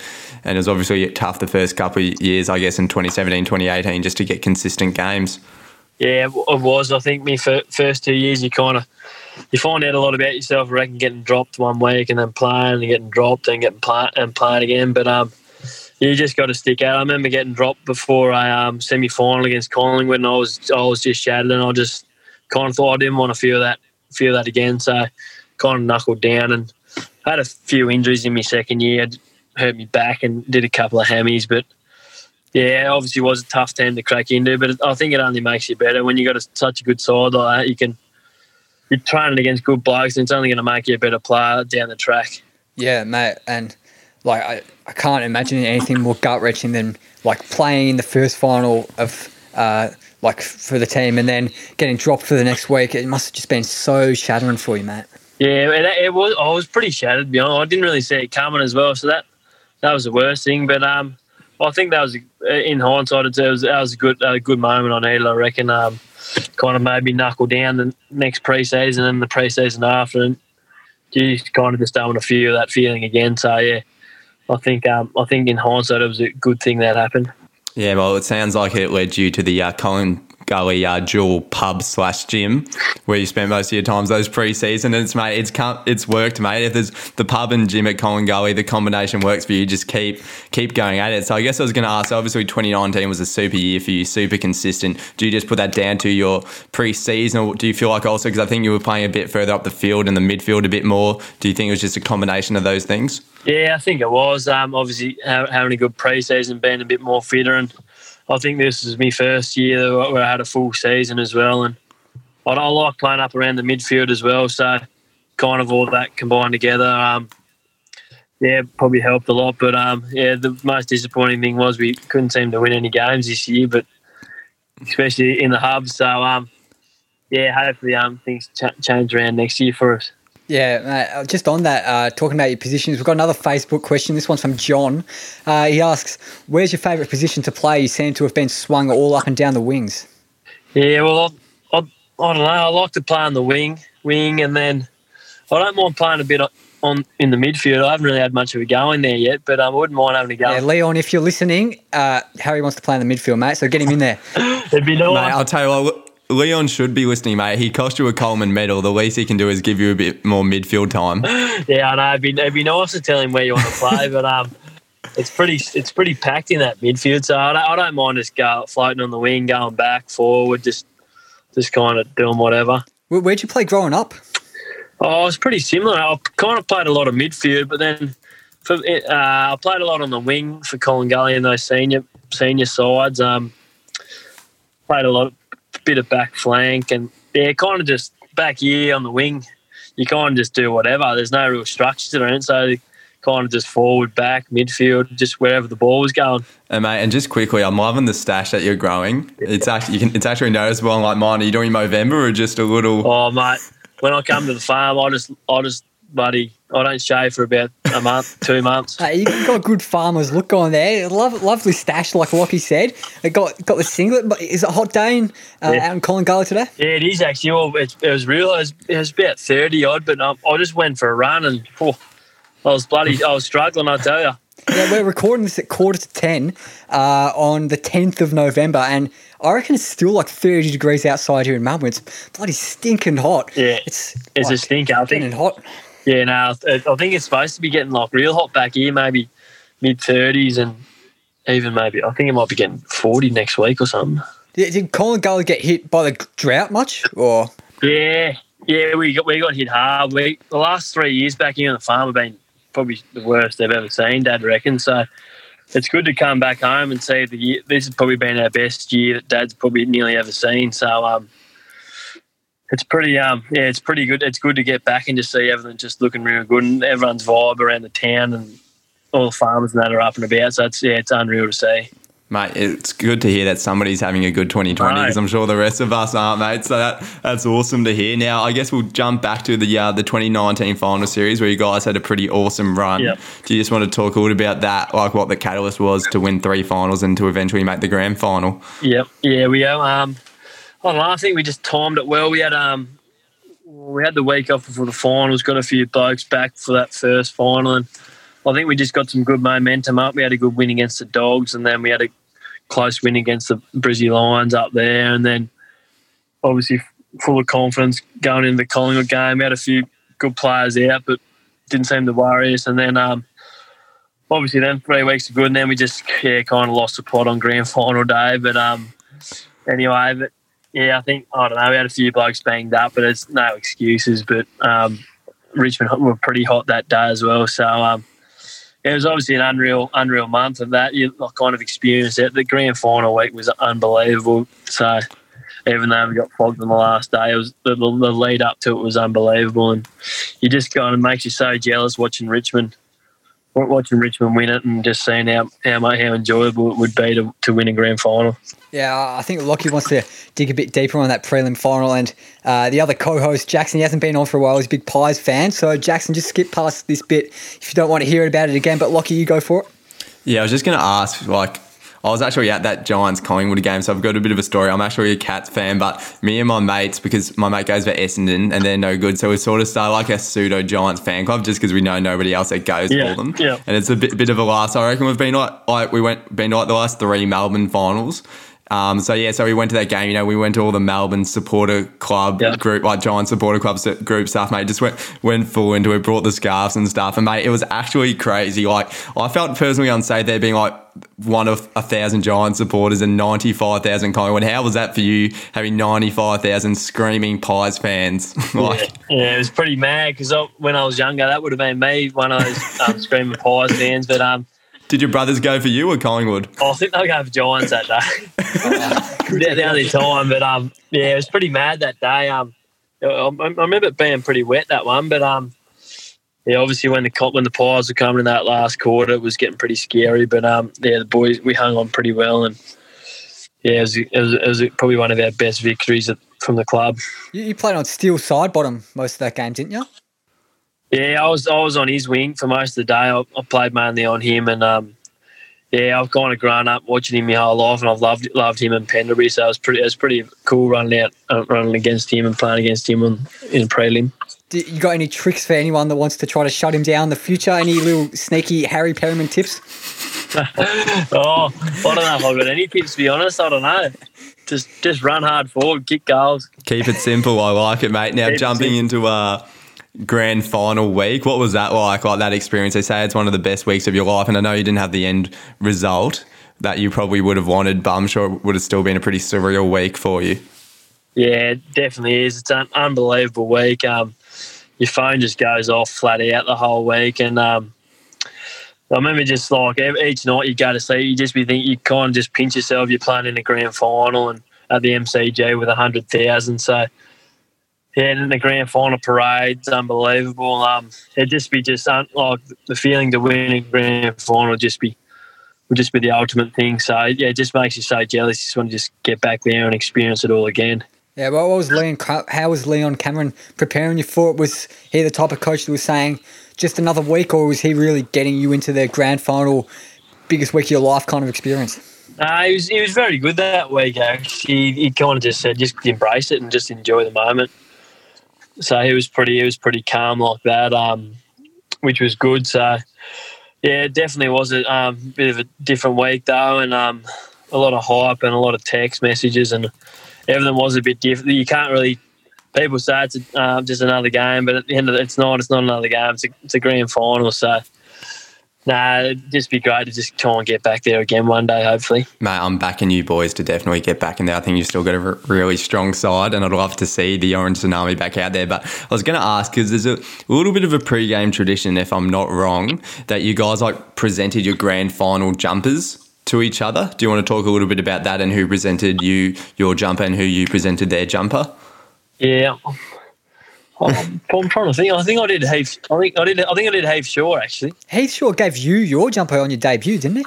Speaker 3: and it was obviously tough the first couple of years. I guess in 2017, 2018, just to get consistent games.
Speaker 1: Yeah, it was. I think my first two years, you kind of you find out a lot about yourself. I reckon getting dropped one week and then playing and getting dropped and getting play- and playing again. But um, you just got to stick out. I remember getting dropped before a um, semi final against Collingwood, and I was I was just shattered, and I just kind of thought I didn't want to feel that feel that again. So kind of knuckled down and had a few injuries in my second year. It hurt me back and did a couple of hammies, but yeah, obviously was a tough team to crack into, but I think it only makes you better when you got a, such a good side like that. You can you're training against good blokes, and it's only going to make you a better player down the track.
Speaker 2: Yeah, mate, and like I, I can't imagine anything more gut wrenching than like playing in the first final of uh, like for the team and then getting dropped for the next week. It must have just been so shattering for you, mate.
Speaker 1: Yeah, it, it was. I was pretty shattered. To be honest, I didn't really see it coming as well. So that that was the worst thing. But um, I think that was in hindsight, it was that was a good a good moment I needed. I reckon. Um, kind of made me knuckle down the next preseason and the preseason after, and you kind of just don't want to feel that feeling again. So yeah, I think um, I think in hindsight, it was a good thing that happened.
Speaker 3: Yeah, well, it sounds like it led you to the uh, Colin Gully uh, dual pub slash gym where you spent most of your times those pre-season. And it's mate, it's it's worked, mate. If there's the pub and gym at Collingullie, the combination works for you. Just keep keep going at it. So I guess I was going to ask. Obviously, 2019 was a super year for you, super consistent. Do you just put that down to your pre-season, or do you feel like also because I think you were playing a bit further up the field and the midfield a bit more? Do you think it was just a combination of those things?
Speaker 1: Yeah, I think it was. Um, obviously, having a good pre-season, being a bit more fitter, and I think this is my first year where I had a full season as well. And I, I like playing up around the midfield as well. So, kind of all that combined together, um, yeah, probably helped a lot. But um, yeah, the most disappointing thing was we couldn't seem to win any games this year, but especially in the hub. So, um, yeah, hopefully um things ch- change around next year for us.
Speaker 2: Yeah, uh, just on that, uh, talking about your positions, we've got another Facebook question. This one's from John. Uh, he asks, "Where's your favourite position to play? You seem to have been swung all up and down the wings."
Speaker 1: Yeah, well, I, I, I don't know. I like to play on the wing, wing, and then I don't mind playing a bit on in the midfield. I haven't really had much of a go in there yet, but um, I wouldn't mind having a go.
Speaker 2: Yeah, Leon, if you're listening, uh, Harry wants to play in the midfield, mate. So get him in there.
Speaker 1: It'd be nice.
Speaker 3: Mate, I'll tell you what, Leon should be listening, mate. He cost you a Coleman medal. The least he can do is give you a bit more midfield time.
Speaker 1: Yeah, I know. It'd be, it'd be nice to tell him where you want to play, but um, it's pretty it's pretty packed in that midfield. So I don't, I don't mind just go floating on the wing, going back, forward, just just kind of doing whatever.
Speaker 2: Where, where'd you play growing up?
Speaker 1: Oh, it's pretty similar. I kind of played a lot of midfield, but then for, uh, I played a lot on the wing for Collingullie and those senior senior sides. Um, played a lot, bit of back flank, and yeah, kind of just back here on the wing. You kind of just do whatever. There's no real structure to it, so kind of just forward, back, midfield, just wherever the ball was going.
Speaker 3: And mate, and just quickly, I'm loving the stash that you're growing. It's actually you can, it's actually noticeable. Like mine, are you doing Movember or just a little?
Speaker 1: Oh, mate, when I come to the farm, I just, I just, buddy, I don't shave for about a month, two months.
Speaker 2: Hey, you've got a good farmer's look on there. Love, lovely stash, like Lockie said. It got got the singlet. But is it hot day in, uh,
Speaker 1: Yeah.
Speaker 2: out in Collingullie today?
Speaker 1: Yeah, it is actually. Well, it, it was real. It was, it was about thirty odd, but um, I just went for a run and oh, I was bloody. I was struggling. I tell you.
Speaker 2: Yeah, we're recording this at quarter to ten uh, on the tenth of November, and I reckon it's still like thirty degrees outside here in Melbourne. It's bloody stinking hot.
Speaker 1: Yeah,
Speaker 2: it's
Speaker 1: It's a
Speaker 2: like,
Speaker 1: stinker. I think.
Speaker 2: hot.
Speaker 1: Yeah, no, I think it's supposed to be getting like real hot back here, maybe mid thirties, and even maybe I think it might be getting forty next week or something.
Speaker 2: Did, did Colin Gully get hit by the drought much? Or
Speaker 1: Yeah, yeah, we got we got hit hard. We the last three years back here on the farm have been probably the worst they've ever seen. Dad reckons so. It's good to come back home and see the year. This has probably been our best year that Dad's probably nearly ever seen. So um, it's pretty um yeah, it's pretty good. It's good to get back and just see everything just looking real good and everyone's vibe around the town and all the farmers and that are up and about. So it's yeah, it's unreal to see.
Speaker 3: Mate, it's good to hear that somebody's having a good 2020 because I'm sure the rest of us aren't, mate. So that that's awesome to hear. Now, I guess we'll jump back to the uh, the 2019 final series where you guys had a pretty awesome run.
Speaker 1: Yep.
Speaker 3: Do you just want to talk a little about that, like what the catalyst was to win three finals and to eventually make the grand final?
Speaker 1: Yep. Yeah, we. Um, I don't think we just timed it well. We had um, we had the week off before the finals. Got a few blokes back for that first final, and I think we just got some good momentum up. We had a good win against the Dogs, and then we had a close win against the Brizzy Lions up there, and then obviously full of confidence going into the Collingwood game. We had a few good players out, but didn't seem to worry us. And then um, obviously then three weeks are good, and then we just yeah kind of lost the plot on grand final day. But um, anyway, but yeah, I think I don't know. We had a few blokes banged up, but there's no excuses. But um, Richmond were pretty hot that day as well, so um, it was obviously an unreal, unreal month of that. You kind of experienced it. The grand final week was unbelievable. So even though we got flogged on the last day, it was the, the, the lead up to it was unbelievable, and you just kind of makes you so jealous watching Richmond. Watching Richmond win it and just seeing how how, mu- how enjoyable it would be to, to win a grand final.
Speaker 2: Yeah, I think Lockie wants to dig a bit deeper on that prelim final. And uh, the other co host, Jackson, he hasn't been on for a while. He's a big Pies fan. So, Jackson, just skip past this bit if you don't want to hear about it again. But, Lockie, you go for it.
Speaker 3: Yeah, I was just going to ask, like, I was actually at that Giants Collingwood game, so I've got a bit of a story. I'm actually a Cats fan, but me and my mates, because my mate goes for Essendon and they're no good, so we sort of started like a pseudo Giants fan club just because we know nobody else that goes
Speaker 1: Yeah,
Speaker 3: for them.
Speaker 1: yeah.
Speaker 3: And it's a bit, bit of a last. I reckon we've been like, like we went been like the last three Melbourne finals. Um, so yeah, so we went to that game. You know, we went to all the Melbourne supporter club
Speaker 1: Yeah.
Speaker 3: group, like Giant supporter club group stuff, mate. Just went went full into it, brought the scarves and stuff, and mate, it was actually crazy. Like I felt personally unsafe there being like one of a thousand Giant supporters and ninety five thousand Collingwood. How was that for you having ninety five thousand screaming Pies fans? like,
Speaker 1: Yeah, it was pretty mad because when I was younger, that would have been me, one of those um, screaming pies fans. But um,
Speaker 3: did your brothers go for you or Collingwood?
Speaker 1: I think they'll go for Giants that day. the, the only time, but um, yeah, it was pretty mad that day. Um, I, I remember it being pretty wet that one, but um, yeah, obviously when the co- when the Pies were coming in that last quarter, it was getting pretty scary. But um, yeah, the boys we hung on pretty well, and yeah, it was, it was, it was probably one of our best victories at, from the club.
Speaker 2: You, you played on Steele Sidebottom most of that game, didn't you?
Speaker 1: Yeah, I was I was on his wing for most of the day. I, I played mainly on him, and um, yeah, I've kind of grown up watching him my whole life, and I've loved loved him in Pendlebury. So it was pretty it was pretty cool running out, uh, running against him and playing against him on, in prelim.
Speaker 2: Do you got any tricks for anyone that wants to try to shut him down in the future? Any little sneaky Harry Perryman tips?
Speaker 1: oh, I don't know if I've got any tips. To be honest, I don't know. Just just run hard forward, kick goals.
Speaker 3: Keep it simple. I like it, mate. Now
Speaker 1: Keep it
Speaker 3: jumping into uh, grand final week, what was that like? Like that experience? They say it's one of the best weeks of your life, and I know you didn't have the end result that you probably would have wanted, but I'm sure it would have still been a pretty surreal week for you.
Speaker 1: Yeah, it definitely is. It's an unbelievable week. Um, your phone just goes off flat out the whole week, and um, I remember just like each night you go to sleep, you just be thinking you kind of just pinch yourself. You're playing in the grand final and at the MCG with a hundred thousand. So yeah, and the grand final parade, it's unbelievable. Um, it'd just be just un- like the feeling to win a grand final would just be would just be the ultimate thing. So yeah, it just makes you so jealous. You just want to just get back there and experience it all again.
Speaker 2: Yeah, well, what was Leon? How was Leon Cameron preparing you for it? Was he the type of coach that was saying just another week, or was he really getting you into the grand final, biggest week of your life kind of experience?
Speaker 1: Uh, he was he was very good that week. Actually, he, he kind of just said just embrace it and just enjoy the moment. So he was pretty he was pretty calm like that, um, which was good. So yeah, it definitely was a um, bit of a different week though, and um, a lot of hype and a lot of text messages and everything was a bit different. You can't really. People say it's uh, just another game, but at the end of it, it's not. It's not another game. It's a, it's a grand final. So, nah, it'd just be great to just try and get back there again one day, hopefully.
Speaker 3: Mate, I'm backing you boys to definitely get back in there. I think you've still got a r- really strong side, and I'd love to see the Orange Tsunami back out there. But I was going to ask because there's a little bit of a pre-game tradition, if I'm not wrong, that you guys like presented your grand final jumpers to each other. Do you want to talk a little bit about that and who presented you your jumper and who you presented their jumper?
Speaker 1: Yeah. I'm, I'm trying to think. I think I did Heath. I think I did. I think I did Heath Shaw actually.
Speaker 2: Heath Shaw gave you your jumper on your debut, didn't he?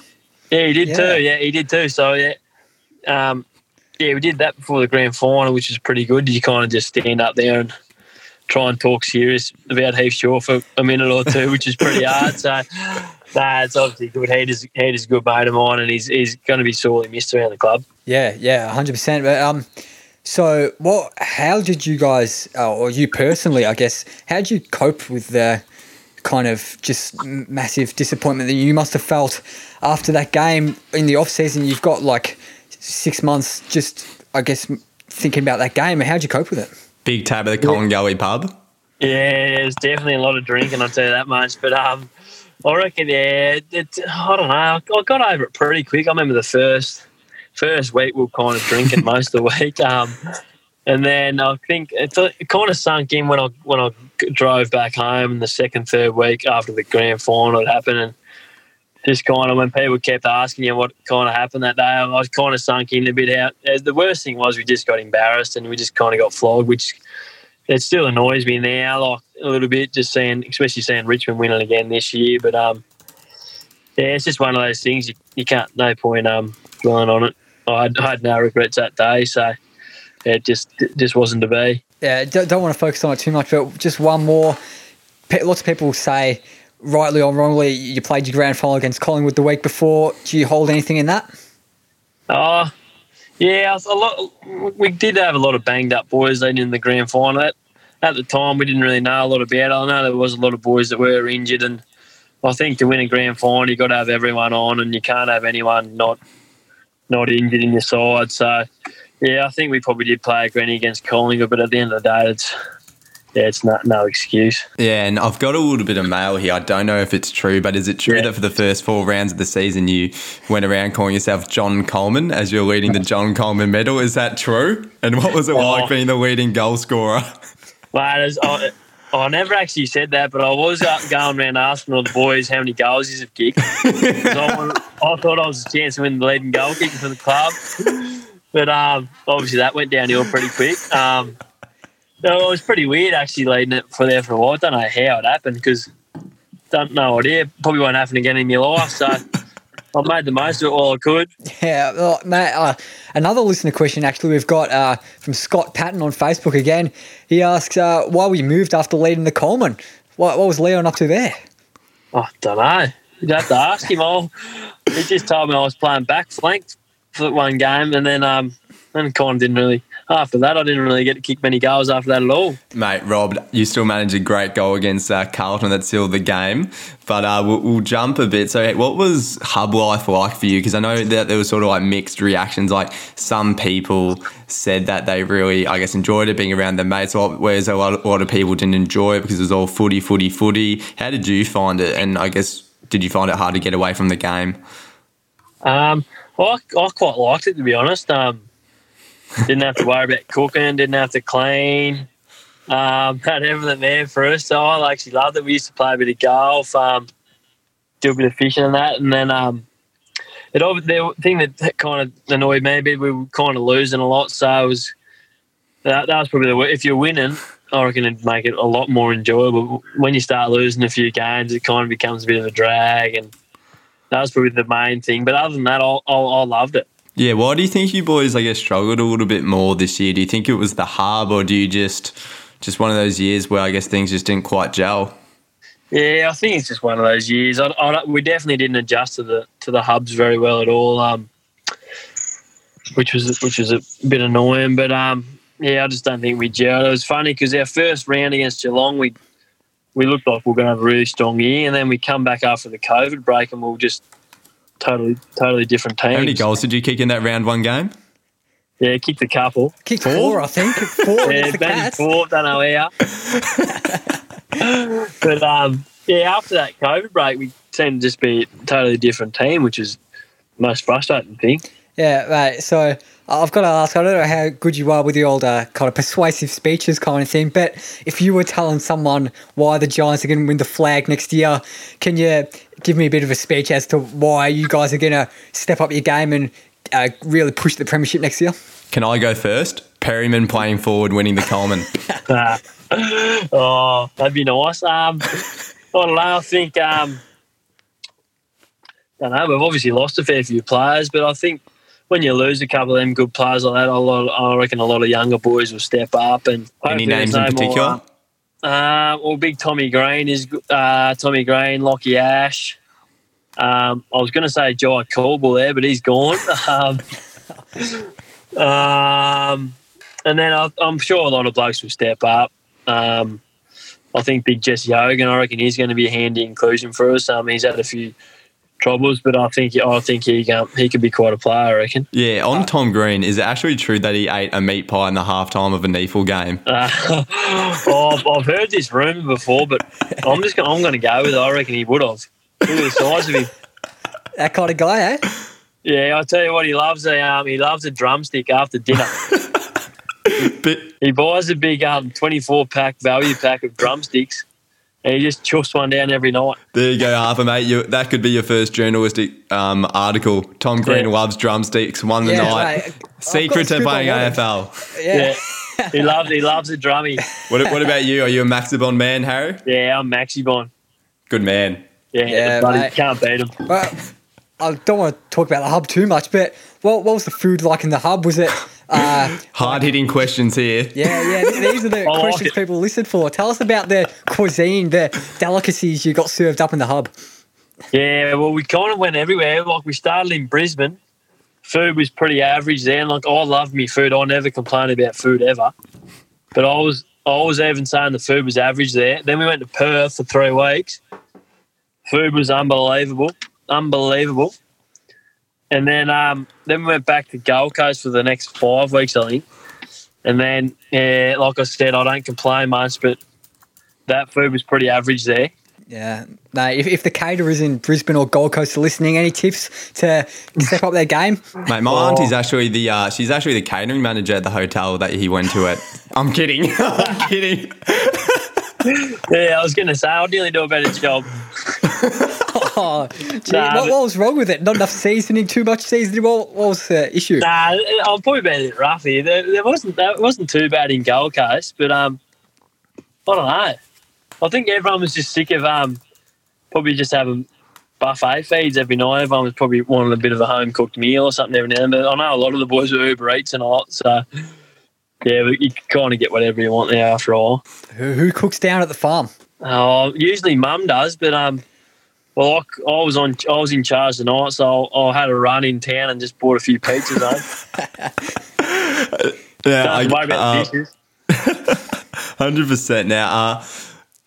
Speaker 1: Yeah, he did
Speaker 2: Yeah.
Speaker 1: too. Yeah, he did too. So yeah, um, yeah, we did that before the grand final, which is pretty good. You kind of just stand up there and try and talk serious about Heath Shaw for a minute or two, which is pretty hard. So. Nah, it's obviously good. Head is Head is a good mate of mine, and he's he's going to be sorely missed around the club.
Speaker 2: Yeah, yeah, hundred percent. But um, so what? How did you guys, uh, or you personally, I guess, how did you cope with the kind of just massive disappointment that you must have felt after that game in the off season? You've got like six months, just I guess thinking about that game. How'd you cope with it?
Speaker 3: Big tab at the Collingullie pub.
Speaker 1: Yeah, there's definitely a lot of drinking. I'll tell you that much. But um, I reckon, yeah, it, I don't know. I got over it pretty quick. I remember the first first week we were kind of drinking most of the week. Um, and then I think it, it kind of sunk in when I when I drove back home. In the second, third week after the grand final had happened, and just kind of when people kept asking you what kind of happened that day, I was kind of sunk in a bit. Out Uh, the worst thing was we just got embarrassed and we just kind of got flogged, which it still annoys me now, like a little bit, just seeing, especially seeing Richmond winning again this year. But um, yeah, it's just one of those things you, you can't. No point um dwelling on it. I had, I had no regrets that day, so it just it just wasn't to be.
Speaker 2: Yeah, don't, don't want to focus on it too much, but just one more. Lots of people say, rightly or wrongly, you played your grand final against Collingwood the week before. Do you hold anything in that?
Speaker 1: Oh, yeah, a lot. We did have a lot of banged up boys leading in the grand final. At, at the time, we didn't really know a lot about it. I know there was a lot of boys that were injured, and I think to win a grand final, you have got to have everyone on, and you can't have anyone not not injured in your side. So, yeah, I think we probably did play a granny against Collingwood, but at the end of the day, it's yeah, it's not no excuse.
Speaker 3: Yeah, and I've got a little bit of mail here. I don't know if it's true, but is it true
Speaker 1: Yeah.
Speaker 3: that for the first four rounds of the season you went around calling yourself John Coleman as you're leading the John Coleman medal? Is that true? And what was it oh. like
Speaker 1: Oh.
Speaker 3: being the leading goal scorer?
Speaker 1: I, I never actually said that, but I was going around asking all the boys how many goals he's have kicked. I, wanted- I thought I was a chance to win the leading goal kicking for the club. But um, obviously that went downhill pretty quick. Um, no, it was pretty weird actually leading it for there for a while. I don't know how it happened because don't know idea. Probably won't happen again in your life. So I made the most of it while I could.
Speaker 2: Yeah, well, mate, uh, another listener question actually we've got uh, from Scott Patton on Facebook again. He asks uh, why we moved after leading the Coleman. What, what was Leon up to there?
Speaker 1: I don't know. You'd have to ask him all. He just told me I was playing back flank for one game, and then um, then kind of didn't really. After that, I didn't really get to kick many goals after that at all.
Speaker 3: Mate, Rob, you still managed a great goal against uh, Carlton that sealed the game. But uh, we'll, we'll jump a bit. So, what was hub life like for you? Because I know that there was sort of like mixed reactions. Like some people said that they really, I guess, enjoyed it being around their mates, whereas a lot, a lot of people didn't enjoy it because it was all footy, footy, footy. How did you find it? And I guess, did you find it hard to get away from the game?
Speaker 1: Um, I, I quite liked it to be honest. Um, didn't have to worry about cooking, didn't have to clean. Um, had everything there for us. So I actually loved it. We used to play a bit of golf, um, do a bit of fishing and that. And then um, it, the thing that kind of annoyed me a bit, we were kind of losing a lot. So it was, that, that was probably the If you're winning, I reckon it'd make it a lot more enjoyable. When you start losing a few games, it kind of becomes a bit of a drag. And that was probably the main thing. But other than that, I, I, I loved it.
Speaker 3: Yeah, why do you think you boys, I guess, struggled a little bit more this year? Do you think it was the hub, or do you just just one of those years where I guess things just didn't quite gel?
Speaker 1: Yeah, I think it's just one of those years. I, I, we definitely didn't adjust to the to the hubs very well at all, um, which was which was a bit annoying. But um, yeah, I just don't think we gelled. It was funny because our first round against Geelong, we we looked like we are going to have a really strong year, and then we come back after the COVID break, and we we'll just totally, totally different teams.
Speaker 3: How many goals did you kick in that round one game?
Speaker 1: Yeah, kicked a couple.
Speaker 2: Kicked four, four I think. Four.
Speaker 1: yeah, maybe four. Don't know how. but um, yeah, after that COVID break, we seemed to just be a totally different team, which is the most frustrating thing.
Speaker 2: Yeah, right. So I've got to ask, I don't know how good you are with the old uh, kind of persuasive speeches kind of thing, but if you were telling someone why the Giants are going to win the flag next year, can you give me a bit of a speech as to why you guys are going to step up your game and uh, really push the premiership next year?
Speaker 3: Can I go first? Perryman playing forward, winning the Coleman.
Speaker 1: oh, that'd be nice. Um, I don't know. I think um, I don't know. We've obviously lost a fair few players, but I think when you lose a couple of them good players like that, a lot, I reckon a lot of younger boys will step up. And
Speaker 3: any names in particular?
Speaker 1: More, uh, well, big Tommy Green is uh, Tommy Green, Lockie Ash. Um, I was going to say Jye Caldwell there, but he's gone. um, um, and then I, am sure a lot of blokes will step up. Um, I think big Jesse Hogan, I reckon he's going to be a handy inclusion for us. Um, he's had a few troubles, but I think I think he um, he could be quite a player. I reckon.
Speaker 3: Yeah, on Tom Green, is it actually true that he ate a meat pie in the halftime of a NEAFL game? Uh,
Speaker 1: oh, I've heard this rumor before, but I'm just gonna, I'm going to go with it. I reckon he would have. Look at the size of him.
Speaker 2: That kind of guy, eh?
Speaker 1: Yeah, I tell you what, he loves a um, he loves a drumstick after dinner. he buys a big um, 24 pack value pack of drumsticks and he just chuffs one down every night.
Speaker 3: There you go, Harper, mate. You, that could be your first journalistic um, article. Tom Green yeah. loves drumsticks. Won the yeah, night. Mate, Secret to playing AFL.
Speaker 1: Yeah. yeah. he loves he loves a drummy.
Speaker 3: What, what about you? Are you a Maxibon man, Harry?
Speaker 1: Yeah, I'm Maxibon.
Speaker 3: Good man.
Speaker 1: Yeah, yeah buddy, can't beat him.
Speaker 2: Well, I don't want to talk about the hub too much, but what, what was the food like in the hub? Was it
Speaker 3: uh, Hard hitting questions here.
Speaker 2: Yeah, yeah. These are the questions like people listen for. Tell us about the cuisine, the delicacies you got served up in the hub.
Speaker 1: Yeah, well, we kind of went everywhere. Like we started in Brisbane. Food was pretty average there. Like I love me food. I never complain about food ever. But I was I was even saying the food was average there. Then we went to Perth for three weeks. Food was unbelievable, unbelievable. And then um, then we went back to Gold Coast for the next five weeks, I think. And then, yeah, like I said, I don't complain much, but that food was pretty average there.
Speaker 2: Yeah. No, if, if the caterers in Brisbane or Gold Coast are listening, any tips to step up their game?
Speaker 3: Mate, my oh. auntie's actually the uh, she's actually the catering manager at the hotel that he went to at. I'm kidding. I'm kidding.
Speaker 1: yeah, I was going to say I'll nearly do a better job.
Speaker 2: oh, gee, nah, what, what, was wrong with it? Not enough seasoning, too much seasoning. What, what was the issue?
Speaker 1: Nah, I'll probably be a bit rough here. There, there wasn't that wasn't too bad in Gold Coast, but um, I don't know. I think everyone was just sick of um, probably just having buffet feeds every night. Everyone was probably wanting a bit of a home cooked meal or something every now and then. But I know a lot of the boys were Uber Eats and a lot. So, yeah, you kind of get whatever you want there after all.
Speaker 2: Who, who cooks down at the farm?
Speaker 1: Oh, usually mum does, but um, well, I, I was on I was in charge tonight, so I, I had a run in town and just bought a few pizzas home.
Speaker 3: Yeah,
Speaker 1: Don't worry about
Speaker 3: uh,
Speaker 1: the dishes.
Speaker 3: Hundred percent. Now, uh,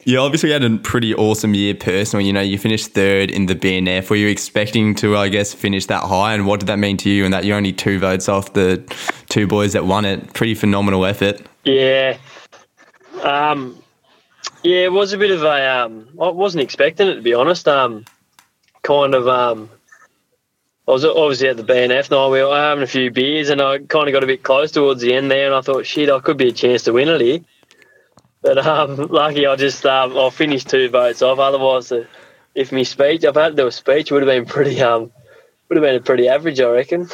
Speaker 3: you obviously had a pretty awesome year personally. You know, you finished third in the BNF. Were you expecting to, I guess, finish that high? And what did that mean to you? And that you're only two votes off the two boys that won it. Pretty phenomenal effort.
Speaker 1: Yeah. Um, yeah, it was a bit of a. Um, I wasn't expecting it to be honest. Um, kind of. Um, I was obviously at the BNF night. We were having a few beers, and I kind of got a bit close towards the end there, and I thought, shit, I could be a chance to win it here. But um, lucky, I just um, I finished two votes off. Otherwise, uh, if my speech, if I had to do a speech, would have been pretty um, would have been a pretty average, I reckon.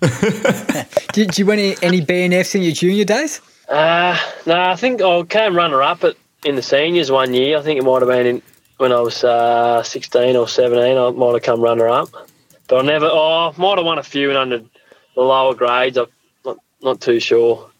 Speaker 2: Did, did you win any, any BNFs in your junior days?
Speaker 1: Uh, no, I think I came runner up at in the seniors one year. I think it might have been in, when I was uh, 16 or 17. I might have come runner up. But I never, oh, I might have won a few in under the lower grades. I'm not, not too sure.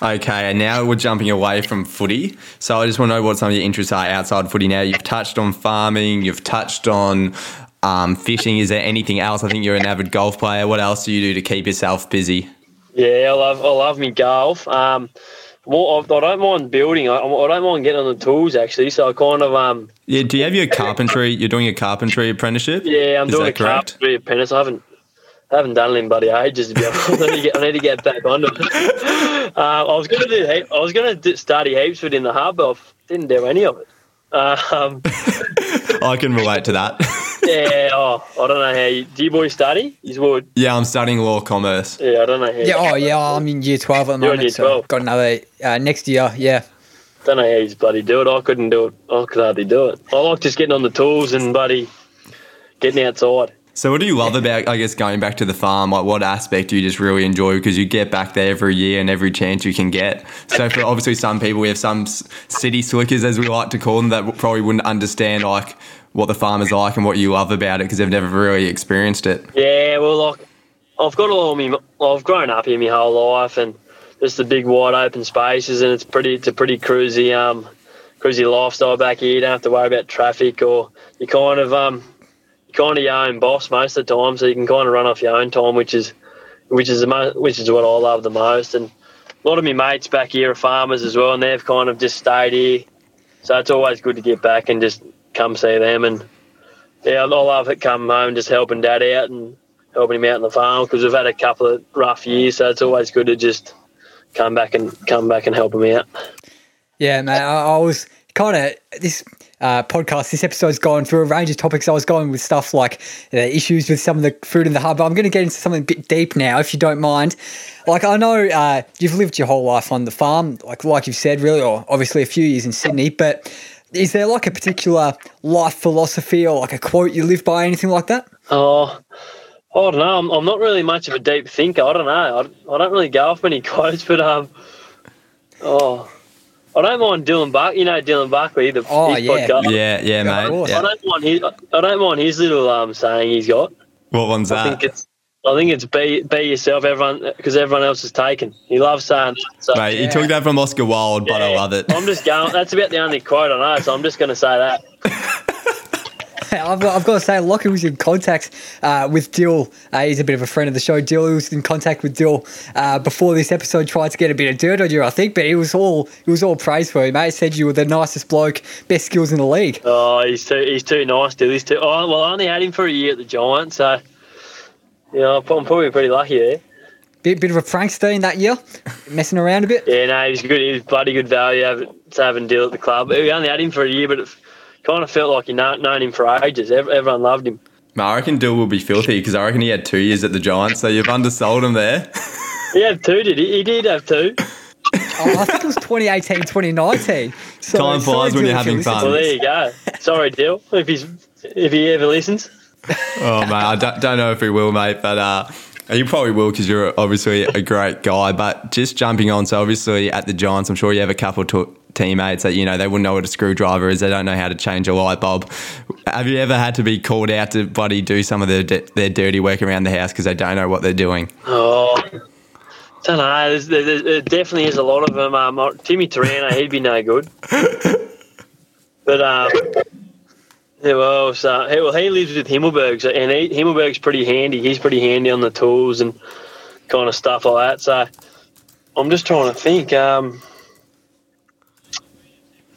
Speaker 3: Okay, and now we're jumping away from footy. So I just want to know what some of your interests are outside footy now. You've touched on farming, you've touched on um, fishing. Is there anything else? I think you're an avid golf player. What else do you do to keep yourself busy?
Speaker 1: Yeah, I love, I love me golf. Um, well, I, I don't mind building. I, I don't mind getting on the tools actually. So I kind of um,
Speaker 3: Yeah, do you have your carpentry? You're doing a carpentry apprenticeship?
Speaker 1: yeah, I'm
Speaker 3: Is
Speaker 1: doing a
Speaker 3: correct?
Speaker 1: carpentry apprentice. I haven't. I haven't done it in bloody ages. To be honest, I need to get, I need to get back onto it. Uh, I was going to do. heap- I was going to study heaps in the hub, but I didn't do any of it. Um,
Speaker 3: I can relate to that.
Speaker 1: yeah, oh, I don't know how you. Do you boys study? You would.
Speaker 3: yeah, I'm studying law commerce.
Speaker 1: Yeah, I don't know how.
Speaker 2: Yeah, oh yeah, I'm in year 12 at the
Speaker 1: You're in
Speaker 2: moment.
Speaker 1: year
Speaker 2: so
Speaker 1: 12.
Speaker 2: got another uh, next year, yeah.
Speaker 1: don't know how you bloody do it. I couldn't do it. I could hardly do it. I like just getting on the tools and bloody getting outside.
Speaker 3: So, what do you love about, I guess, going back to the farm? Like, what aspect do you just really enjoy? Because you get back there every year and every chance you can get. So, for obviously some people, we have some city slickers, as we like to call them, that probably wouldn't understand like what the farm is like and what you love about it because they've never really experienced it.
Speaker 1: Yeah, well, like I've got all me. I've grown up here my whole life, and just the big wide open spaces, and it's pretty. It's a pretty cruisy, um, cruisy lifestyle back here. You don't have to worry about traffic, or you kind of um, kind of your own boss most of the time, so you can kind of run off your own time, which is which is the mo- which is what I love the most. And a lot of my mates back here are farmers as well, and they've kind of just stayed here, so it's always good to get back and just come see them. And yeah, I love it coming home, just helping dad out and helping him out on the farm because we've had a couple of rough years, so it's always good to just come back and come back and help him out.
Speaker 2: Yeah, man. I, I was kind of this uh, podcast. This episode's gone through a range of topics. I was going with stuff like uh, issues with some of the food in the hub. But I'm going to get into something a bit deep now, if you don't mind. Like I know uh, you've lived your whole life on the farm, like like you've said, really, or obviously a few years in Sydney. But is there like a particular life philosophy or like a quote you live by, anything like that?
Speaker 1: Oh, I don't know. I'm, I'm not really much of a deep thinker. I don't know. I, I don't really go off many quotes, but um, oh, I don't mind Dylan Buck. You know Dylan Buckley, the
Speaker 2: Oh,
Speaker 1: his
Speaker 2: yeah.
Speaker 1: podcast.
Speaker 3: Yeah, yeah, mate.
Speaker 2: course.
Speaker 1: I don't mind his. I don't mind his little um saying he's got.
Speaker 3: What one's
Speaker 1: I think
Speaker 3: that?
Speaker 1: it's. I think it's be be yourself, everyone, because everyone else is taken. He loves saying that. So.
Speaker 3: Mate, you took that from Oscar Wilde, but I love it.
Speaker 1: I'm just going. That's about the only quote I know, so I'm just going to say that.
Speaker 2: I've got, I've got to say, Lockie was in contact uh, with Dill. Uh, he's a bit of a friend of the show. Dill was in contact with Dill uh, before this episode. Tried to get a bit of dirt on you, I think, but it was all it was all praise for you, mate. Said you were the nicest bloke, best skills in the league.
Speaker 1: Oh, he's too he's too nice, dude. He's too. Oh, well, I only had him for a year at the Giants, so you know, I'm probably pretty lucky there.
Speaker 2: Bit bit of a prankster in that year, messing around a bit.
Speaker 1: Yeah, no, he was good. He was bloody good value having, to having Dill at the club. We only had him for a year, but it kind of felt like you known, known him for ages. Everyone loved him.
Speaker 3: Mate, I reckon Dill will be filthy because I reckon he had two years at the Giants, so you've undersold him there.
Speaker 1: He had two, did he? He did have two.
Speaker 2: Oh, I think it was 2018, 2019. So,
Speaker 3: Time flies when you're having fun.
Speaker 1: Well, there you go. Sorry, Dill, if he's if he ever listens.
Speaker 3: Oh mate, I don't, don't know if he will, mate, but uh, you probably will because you're obviously a great guy. But just jumping on, so obviously at the Giants, I'm sure you have a couple to, teammates that you know they wouldn't know what a screwdriver is. They don't know how to change a light bulb. Have you ever had to be called out to buddy do some of their their dirty work around the house because they don't know what they're doing?
Speaker 1: Oh, I don't know. There's, there, there definitely is a lot of them. Um, Timmy Taranto, he'd be no good. But um, who else? Uh, he, well, he lives with Himmelberg, so, and he, Himmelberg's pretty handy. He's pretty handy on the tools and kind of stuff like that. So I'm just trying to think. Um,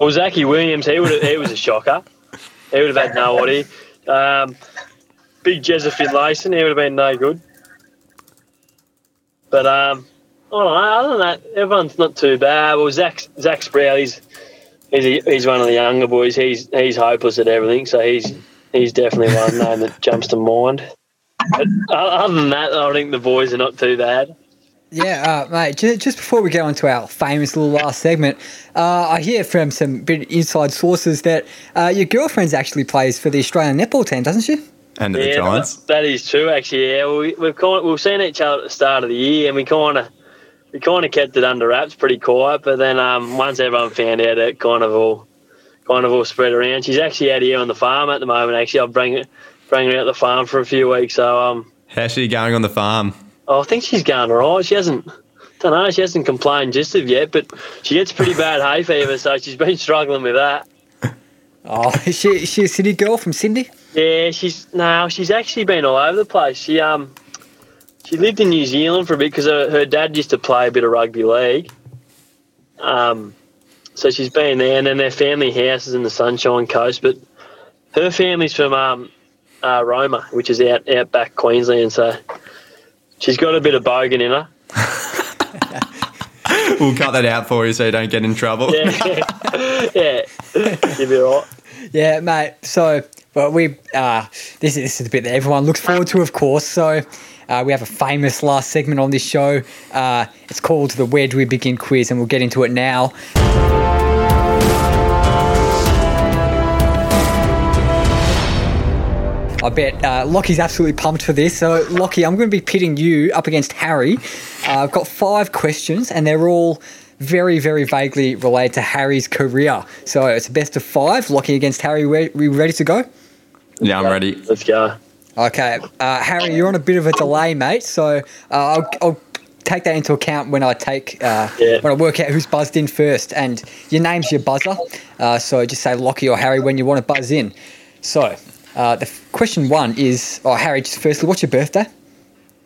Speaker 1: well, Zachy Williams, he would he was a shocker. He would have had no idea. Um, big Josephine Finlayson, he would have been no good. But um, I don't know. Other than that, everyone's not too bad. Well, Zach Zach Sproule, he's he's, he's one of the younger boys. He's he's hopeless at everything. So he's he's definitely one name that jumps to mind. But other than that, I think the boys are not too bad.
Speaker 2: Yeah, uh, mate. Just, just before we go on to our famous little last segment, uh, I hear from some bit inside sources that uh, your girlfriend actually plays for the Australian netball team, doesn't she?
Speaker 3: And
Speaker 1: yeah,
Speaker 3: the Giants.
Speaker 1: That is true, actually. Yeah, we, we've kind of, we've seen each other at the start of the year, and we kind of we kind of kept it under wraps, pretty quiet. But then um, once everyone found out, it kind of all kind of all spread around. She's actually out here on the farm at the moment. Actually, I'll bring it bring her out the farm for a few weeks. So um,
Speaker 3: how's she going on the farm?
Speaker 1: Oh, I think she's going all right. She hasn't. Don't know. She hasn't complained just of yet, but she gets pretty bad hay fever, so she's been struggling with that.
Speaker 2: Oh, is she is she a city girl from Sydney?
Speaker 1: Yeah, she's no, she's actually been all over the place. She um she lived in New Zealand for a bit because her, her dad used to play a bit of rugby league. Um, so she's been there, and then their family house is in the Sunshine Coast. But her family's from um, uh, Roma, which is out out back Queensland. So she's got a bit of bogan in her.
Speaker 3: we'll cut that out for you so you don't get in trouble.
Speaker 1: Yeah, yeah, you'll be right.
Speaker 2: Yeah, mate. So, well, we uh, this, is this is the bit that everyone looks forward to, of course. So, uh, we have a famous last segment on this show. Uh, it's called the Where Do We Begin quiz, and we'll get into it now. I bet uh, Lockie's absolutely pumped for this. So, Lockie, I'm going to be pitting you up against Harry. Uh, I've got five questions, and they're all very, very vaguely related to Harry's career. So, it's a best of five. Lockie against Harry. Are we ready to go?
Speaker 3: Yeah, I'm ready.
Speaker 1: Let's go.
Speaker 2: Okay, uh, Harry, you're on a bit of a delay, mate. So uh, I'll, I'll, take that into account when I take uh,
Speaker 1: Yeah.
Speaker 2: when I work out who's buzzed in first. And your name's your buzzer, uh, so just say Lockie or Harry when you want to buzz in. So uh, the f- question one is, oh Harry, just firstly, what's your birthday?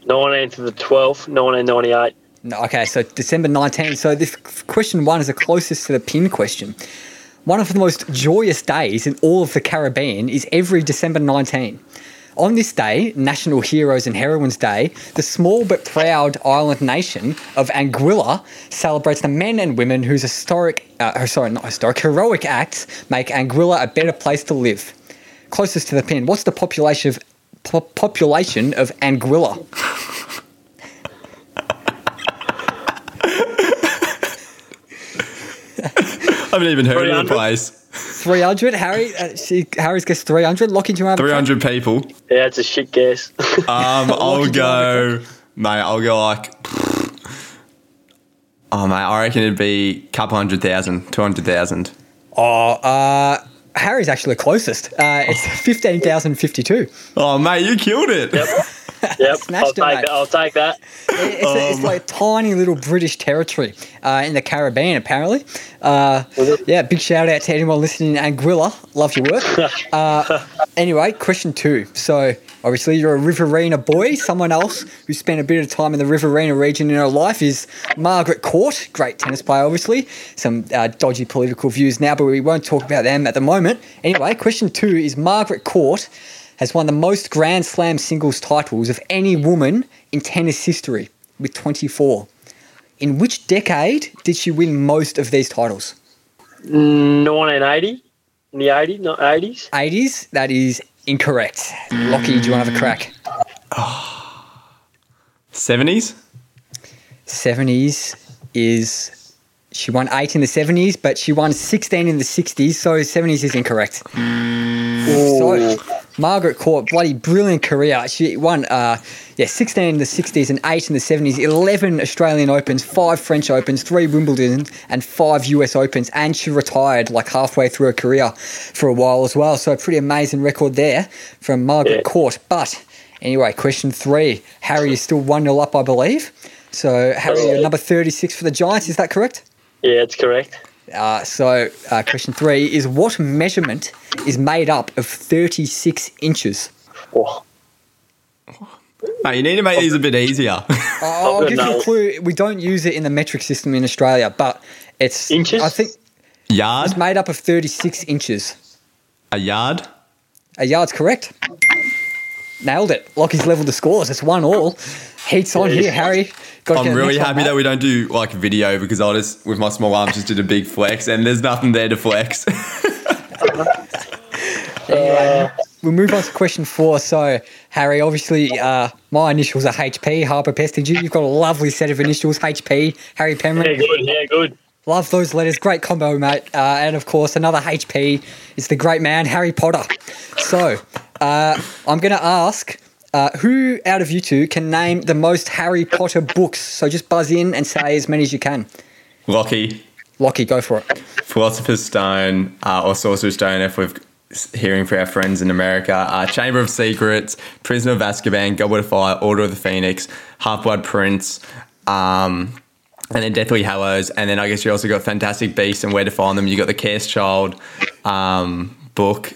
Speaker 1: 19th to the 12th, 1998.
Speaker 2: No, okay, so December 19. So this question one is the closest to the pin question. One of the most joyous days in all of the Caribbean is every December 19. On this day, National Heroes and Heroines Day, the small but proud island nation of Anguilla celebrates the men and women whose historic, uh, sorry, not historic, heroic acts make Anguilla a better place to live. Closest to the pin, what's the population of po- population of Anguilla?
Speaker 3: I haven't even heard of the
Speaker 1: 300?
Speaker 3: place.
Speaker 2: 300. Harry, uh, she, Harry's guess 300. lock into you want to have a crack?
Speaker 3: 300 people.
Speaker 1: Yeah, it's a shit guess.
Speaker 3: Um, I'll
Speaker 2: Lockie,
Speaker 3: go, mate. I'll go like, oh mate, I reckon it'd be a couple hundred thousand, two hundred thousand.
Speaker 2: Oh, uh, Harry's actually the closest. Uh, it's 15,052.
Speaker 3: Oh mate, you killed it.
Speaker 1: yep, I'll
Speaker 2: Smashed it,
Speaker 1: take
Speaker 2: mate.
Speaker 1: that. I'll take that.
Speaker 2: It's, a, it's like a tiny little British territory uh, in the Caribbean, apparently. Uh, yeah, big shout out to anyone listening in Anguilla. Love your work. Uh, anyway, question two. So, obviously, you're a Riverina boy. Someone else who spent a bit of time in the Riverina region in her life is Margaret Court, great tennis player, obviously. Some uh, dodgy political views now, but we won't talk about them at the moment. Anyway, question two is Margaret Court has won the most Grand Slam singles titles of any woman in tennis history with 24. In which decade did she win most of these titles?
Speaker 1: 1980, in the 80s, not 80s.
Speaker 2: 80s? That is incorrect. Lockie, do you want to have a crack?
Speaker 3: Seventies.
Speaker 2: 70s is. She won eight in the 70s, but she won 16 in the 60s, so 70s is incorrect. So, Margaret Court, bloody brilliant career. She won, uh, yeah, 16 in the 60s and 8 in the 70s, 11 Australian Opens, 5 French Opens, 3 Wimbledon, and 5 US Opens. And she retired like halfway through her career for a while as well. So a pretty amazing record there from Margaret
Speaker 1: Yeah.
Speaker 2: Court. But anyway, question three. Harry is still 1 0 up, I believe. So, Harry, you're number 36 for the Giants, is that correct?
Speaker 1: Yeah, it's correct.
Speaker 2: Uh, so, uh, question three is what measurement is made up of 36 inches?
Speaker 1: Oh,
Speaker 3: Mate, you need to make these a bit easier.
Speaker 2: Oh, I'll give you a clue. We don't use it in the metric system in Australia, but it's
Speaker 1: Inches?
Speaker 2: I think
Speaker 3: yard?
Speaker 2: it's made up of 36 inches.
Speaker 3: A yard?
Speaker 2: A yard's correct. Nailed it. Lockie's leveled the scores. It's one all. Heats on here, Harry. Gotta
Speaker 3: I'm really
Speaker 2: next one,
Speaker 3: happy that we don't do like video because I just, with my small arms, just did a big flex and there's nothing there to flex.
Speaker 2: Anyway, we'll move on to question four. So, Harry, obviously, uh, my initials are HP, Harper Pestige. You've got a lovely set of initials, HP, Harry Penrith.
Speaker 1: yeah, good. Yeah, good.
Speaker 2: Love those letters. Great combo, mate. Uh, and of course, another HP is the great man, Harry Potter. So, uh, I'm going to ask uh, who out of you two can name the most Harry Potter books? So just buzz in and say as many as you can.
Speaker 3: Lockie,
Speaker 2: Lockie, go for it.
Speaker 3: Philosopher's Stone, uh, or Sorcerer's Stone if we're hearing for our friends in America, uh, Chamber of Secrets, Prisoner of Azkaban, Goblet of Fire, Order of the Phoenix, Half Blood Prince, um, and then Deathly Hallows. And then I guess you also got Fantastic Beasts and Where to Find Them. You got the Cursed Child um, book.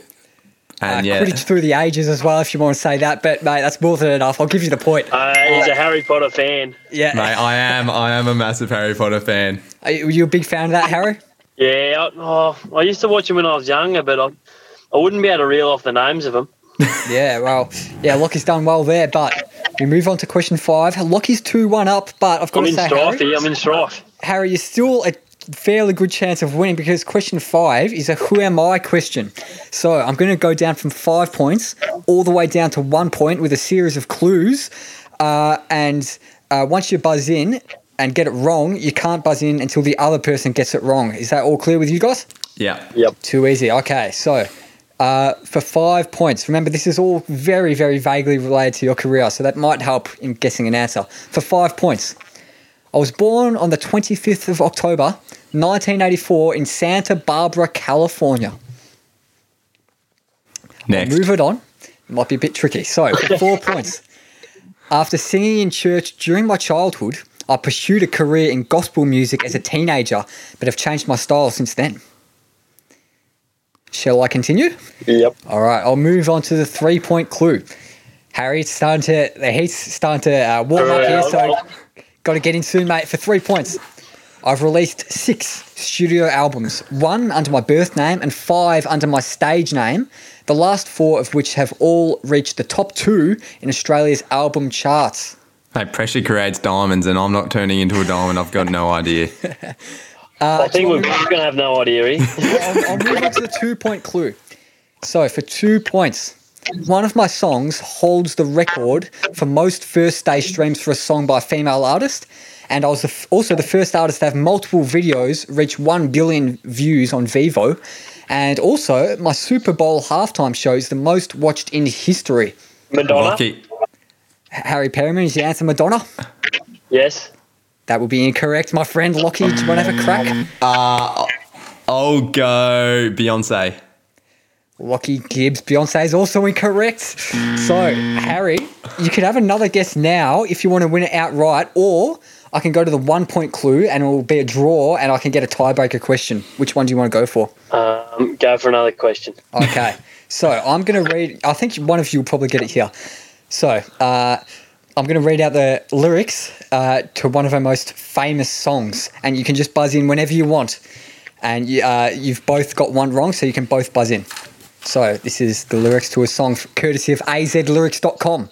Speaker 3: And
Speaker 2: Uh,
Speaker 3: yeah,
Speaker 2: Quidditch through the ages as well, if you want to say that. But, mate, that's more than enough. I'll give you the point.
Speaker 1: Uh, he's a Harry Potter fan.
Speaker 2: yeah.
Speaker 3: mate, I am I am a massive Harry Potter fan.
Speaker 2: Are you, were you a big fan of that, Harry?
Speaker 1: Yeah, I, oh, I used to watch him when I was younger, but I, I wouldn't be able to reel off the names of them.
Speaker 2: Yeah, well, yeah, Lockie's done well there, but we move on to question five. Lockie's 2 1 up, but I've got
Speaker 1: I'm
Speaker 2: to
Speaker 1: in
Speaker 2: say,
Speaker 1: strife
Speaker 2: Harry.
Speaker 1: I'm in strife.
Speaker 2: Harry, you're still a fairly good chance of winning because question five is a who am I question. So I'm going to go down from five points all the way down to one point with a series of clues. Uh, and uh, once you buzz in and get it wrong, you can't buzz in until the other person gets it wrong. Is that all clear with you guys?
Speaker 3: Yeah.
Speaker 1: Yep.
Speaker 2: Too easy. Okay, so uh, for five points, remember this is all very, very vaguely related to your career, so that might help in guessing an answer. For five points, I was born on the 25th of October, 1984, in Santa Barbara, California.
Speaker 3: Next.
Speaker 2: Move it on. It might be a bit tricky. So, for four points. After singing in church during my childhood, I pursued a career in gospel music as a teenager, but have changed my style since then. Shall I continue?
Speaker 1: Yep.
Speaker 2: All right, I'll move on to the three point clue. Harry, it's starting to the heat's starting to uh, warm up here, so got to get in soon, mate. For three points, I've released six studio albums, one under my birth name and five under my stage name. The last four of which have all reached the top two in Australia's album charts.
Speaker 3: Hey, pressure creates diamonds, and I'm not turning into a diamond. I've got no idea.
Speaker 2: Uh,
Speaker 1: I think we're, we're going to have no idea here.
Speaker 2: I'll, I'll move on to the two point clue. So, for two points, one of my songs holds the record for most first day streams for a song by a female artist. And I was the f- also the first artist to have multiple videos reach 1 billion views on Vevo. And also, my Super Bowl halftime show is the most watched in history.
Speaker 1: Madonna?
Speaker 3: Lucky.
Speaker 2: Harry Perryman is the answer Madonna.
Speaker 1: Yes.
Speaker 2: That would be incorrect, my friend Lockie. Do you want to have a crack?
Speaker 3: I'll go Beyonce.
Speaker 2: Lockie Gibbs, Beyonce is also incorrect. So, Harry, you could have another guess now if you want to win it outright, or I can go to the one point clue and it will be a draw and I can get a tiebreaker question. Which one do you want to go for?
Speaker 1: Um, go for another question.
Speaker 2: Okay. so, I'm going to read, I think one of you will probably get it here. So, uh, I'm going to read out the lyrics uh, to one of our most famous songs, and you can just buzz in whenever you want. And you, uh, you've both got one wrong, so you can both buzz in. So, this is the lyrics to a song courtesy of azlyrics.com.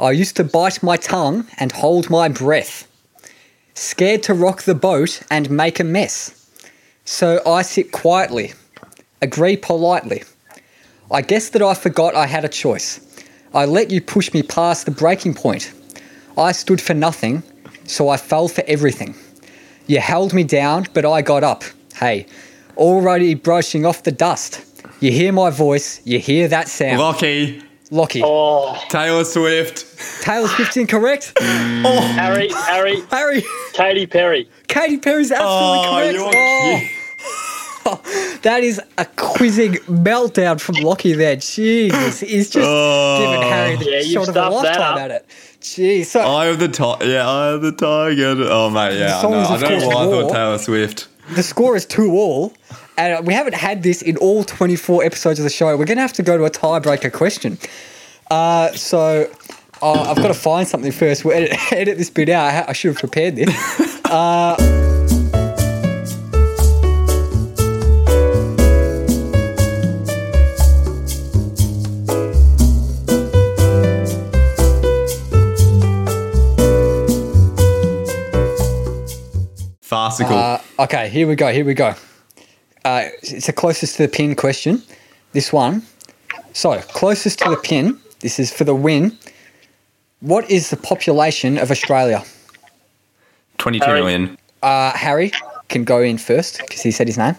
Speaker 2: I used to bite my tongue and hold my breath, scared to rock the boat and make a mess. So I sit quietly, agree politely. I guess that I forgot I had a choice. I let you push me past the breaking point. I stood for nothing, so I fell for everything. You held me down, but I got up. Hey, already brushing off the dust. You hear my voice. You hear that sound.
Speaker 3: Lockie,
Speaker 2: Lockie.
Speaker 1: Oh,
Speaker 3: Taylor Swift.
Speaker 2: Taylor Swift's incorrect. Mm.
Speaker 1: Harry, Harry,
Speaker 2: Harry.
Speaker 1: Katy Perry.
Speaker 2: Katy Perry's absolutely
Speaker 3: Oh,
Speaker 2: correct. Oh. You're-. That is a quizzing meltdown from Lockie there. Jesus, he's just
Speaker 3: Oh.
Speaker 2: giving Harry the
Speaker 1: Yeah,
Speaker 2: shot of a
Speaker 1: stuffed that
Speaker 2: lifetime at it. Jeez. So
Speaker 3: Eye of the tiger. Yeah, eye of the tiger. Oh mate, yeah. I,
Speaker 2: song
Speaker 3: know.
Speaker 2: is,
Speaker 3: I
Speaker 2: of
Speaker 3: don't know why I thought Taylor Swift.
Speaker 2: the score is 2 all. And we haven't had this in all 24 episodes of the show. We're going to have to go to a tiebreaker question. Uh, so uh, I've got to find something first. We'll edit, edit this bit out. I, ha- I should have prepared this. Uh,
Speaker 3: Farcical.
Speaker 2: Uh, okay, here we go. Here we go. Uh, it's the closest to the pin question. This one. So, closest to the pin. This is for the win. What is the population of Australia?
Speaker 3: Twenty-two
Speaker 1: Harry.
Speaker 3: million.
Speaker 2: Uh, Harry can go in first because he said his name.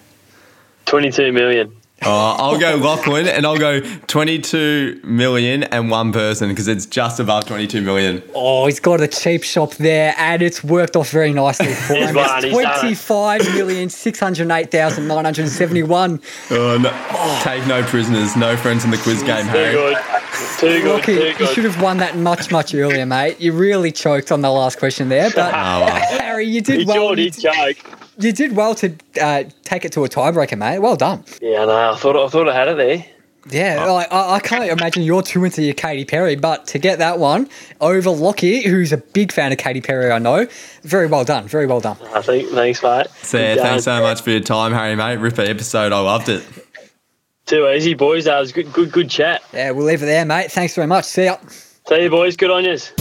Speaker 1: 22 million.
Speaker 3: Oh, I'll go Lachlan and I'll go 22 million and one person because it's just above 22 million.
Speaker 2: Oh, he's got a cheap shop there, and it's worked off very nicely for him.
Speaker 1: won,
Speaker 2: It's
Speaker 1: he's done it.
Speaker 2: twenty-five million six hundred eight thousand nine hundred seventy-one.
Speaker 3: Oh, no. Take no prisoners, no friends in the quiz game,
Speaker 1: Too
Speaker 3: Harry.
Speaker 1: good. Too good.
Speaker 2: Rocky,
Speaker 1: Too
Speaker 2: you should have won that much, much earlier, mate. You really choked on the last question there, but
Speaker 3: Oh, well.
Speaker 2: Harry, you did
Speaker 1: He
Speaker 2: well.
Speaker 1: sure
Speaker 2: You,
Speaker 1: did joke.
Speaker 2: You did well to uh, take it to a tiebreaker, mate. Well done.
Speaker 1: Yeah, no, I thought I thought I had it there.
Speaker 2: Yeah, like, I, I can't imagine you're too into your Katy Perry, but to get that one over Lockie, who's a big fan of Katy Perry, I know. Very well done. Very well done.
Speaker 1: I think. Thanks, mate.
Speaker 3: So, yeah, thanks so much for your time, Harry, mate. Ripper episode. I loved it.
Speaker 1: Too easy, boys. That was good. Good. Good chat.
Speaker 2: Yeah, we'll leave it there, mate. Thanks very much. See ya.
Speaker 1: See you, boys. Good on yous.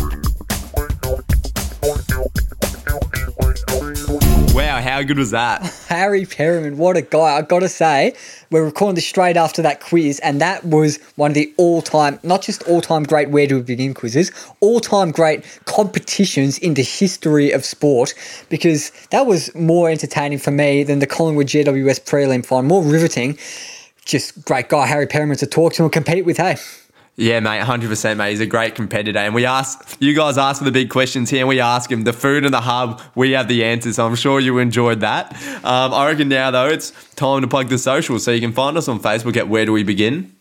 Speaker 3: Wow, how good was that?
Speaker 2: Harry Perryman, what a guy. i got to say, we're recording this straight after that quiz, and that was one of the all time, not just all time great Where We Begin quizzes, all time great competitions in the history of sport, because that was more entertaining for me than the Collingwood GWS prelim final, more riveting. Just great guy, Harry Perryman, to talk to and compete with, hey.
Speaker 3: Yeah, mate, 100%, mate. He's a great competitor. And we ask, you guys ask for the big questions here, and we ask him the food and the hub. We have the answers, so I'm sure you enjoyed that. Um, I reckon now, though, it's time to plug the socials. So you can find us on Facebook at Where Do We Begin?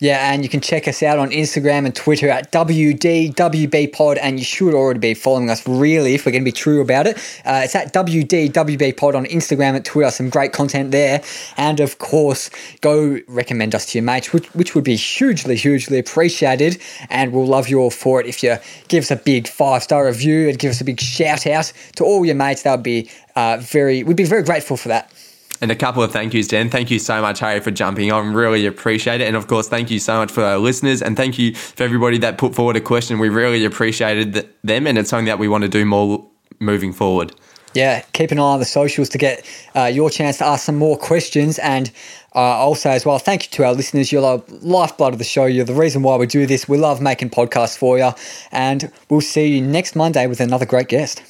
Speaker 2: Yeah, and you can check us out on Instagram and Twitter at WDWB Pod, and you should already be following us, really, if we're going to be true about it. Uh, it's at WDWB Pod on Instagram and Twitter, some great content there. And of course, go recommend us to your mates, which, which would be hugely, hugely appreciated. And we'll love you all for it if you give us a big five star review and give us a big shout out to all your mates. That would be uh, very, we'd be very grateful for that.
Speaker 3: And a couple of thank yous, Jen. Thank you so much, Harry, for jumping on. Really appreciate it. And of course, thank you so much for our listeners. And thank you for everybody that put forward a question. We really appreciated th- them. And it's something that we want to do more moving forward.
Speaker 2: Yeah, keep an eye on the socials to get uh, your chance to ask some more questions. And uh, also, as well, thank you to our listeners. You're the lifeblood of the show. You're the reason why we do this. We love making podcasts for you. And we'll see you next Monday with another great guest.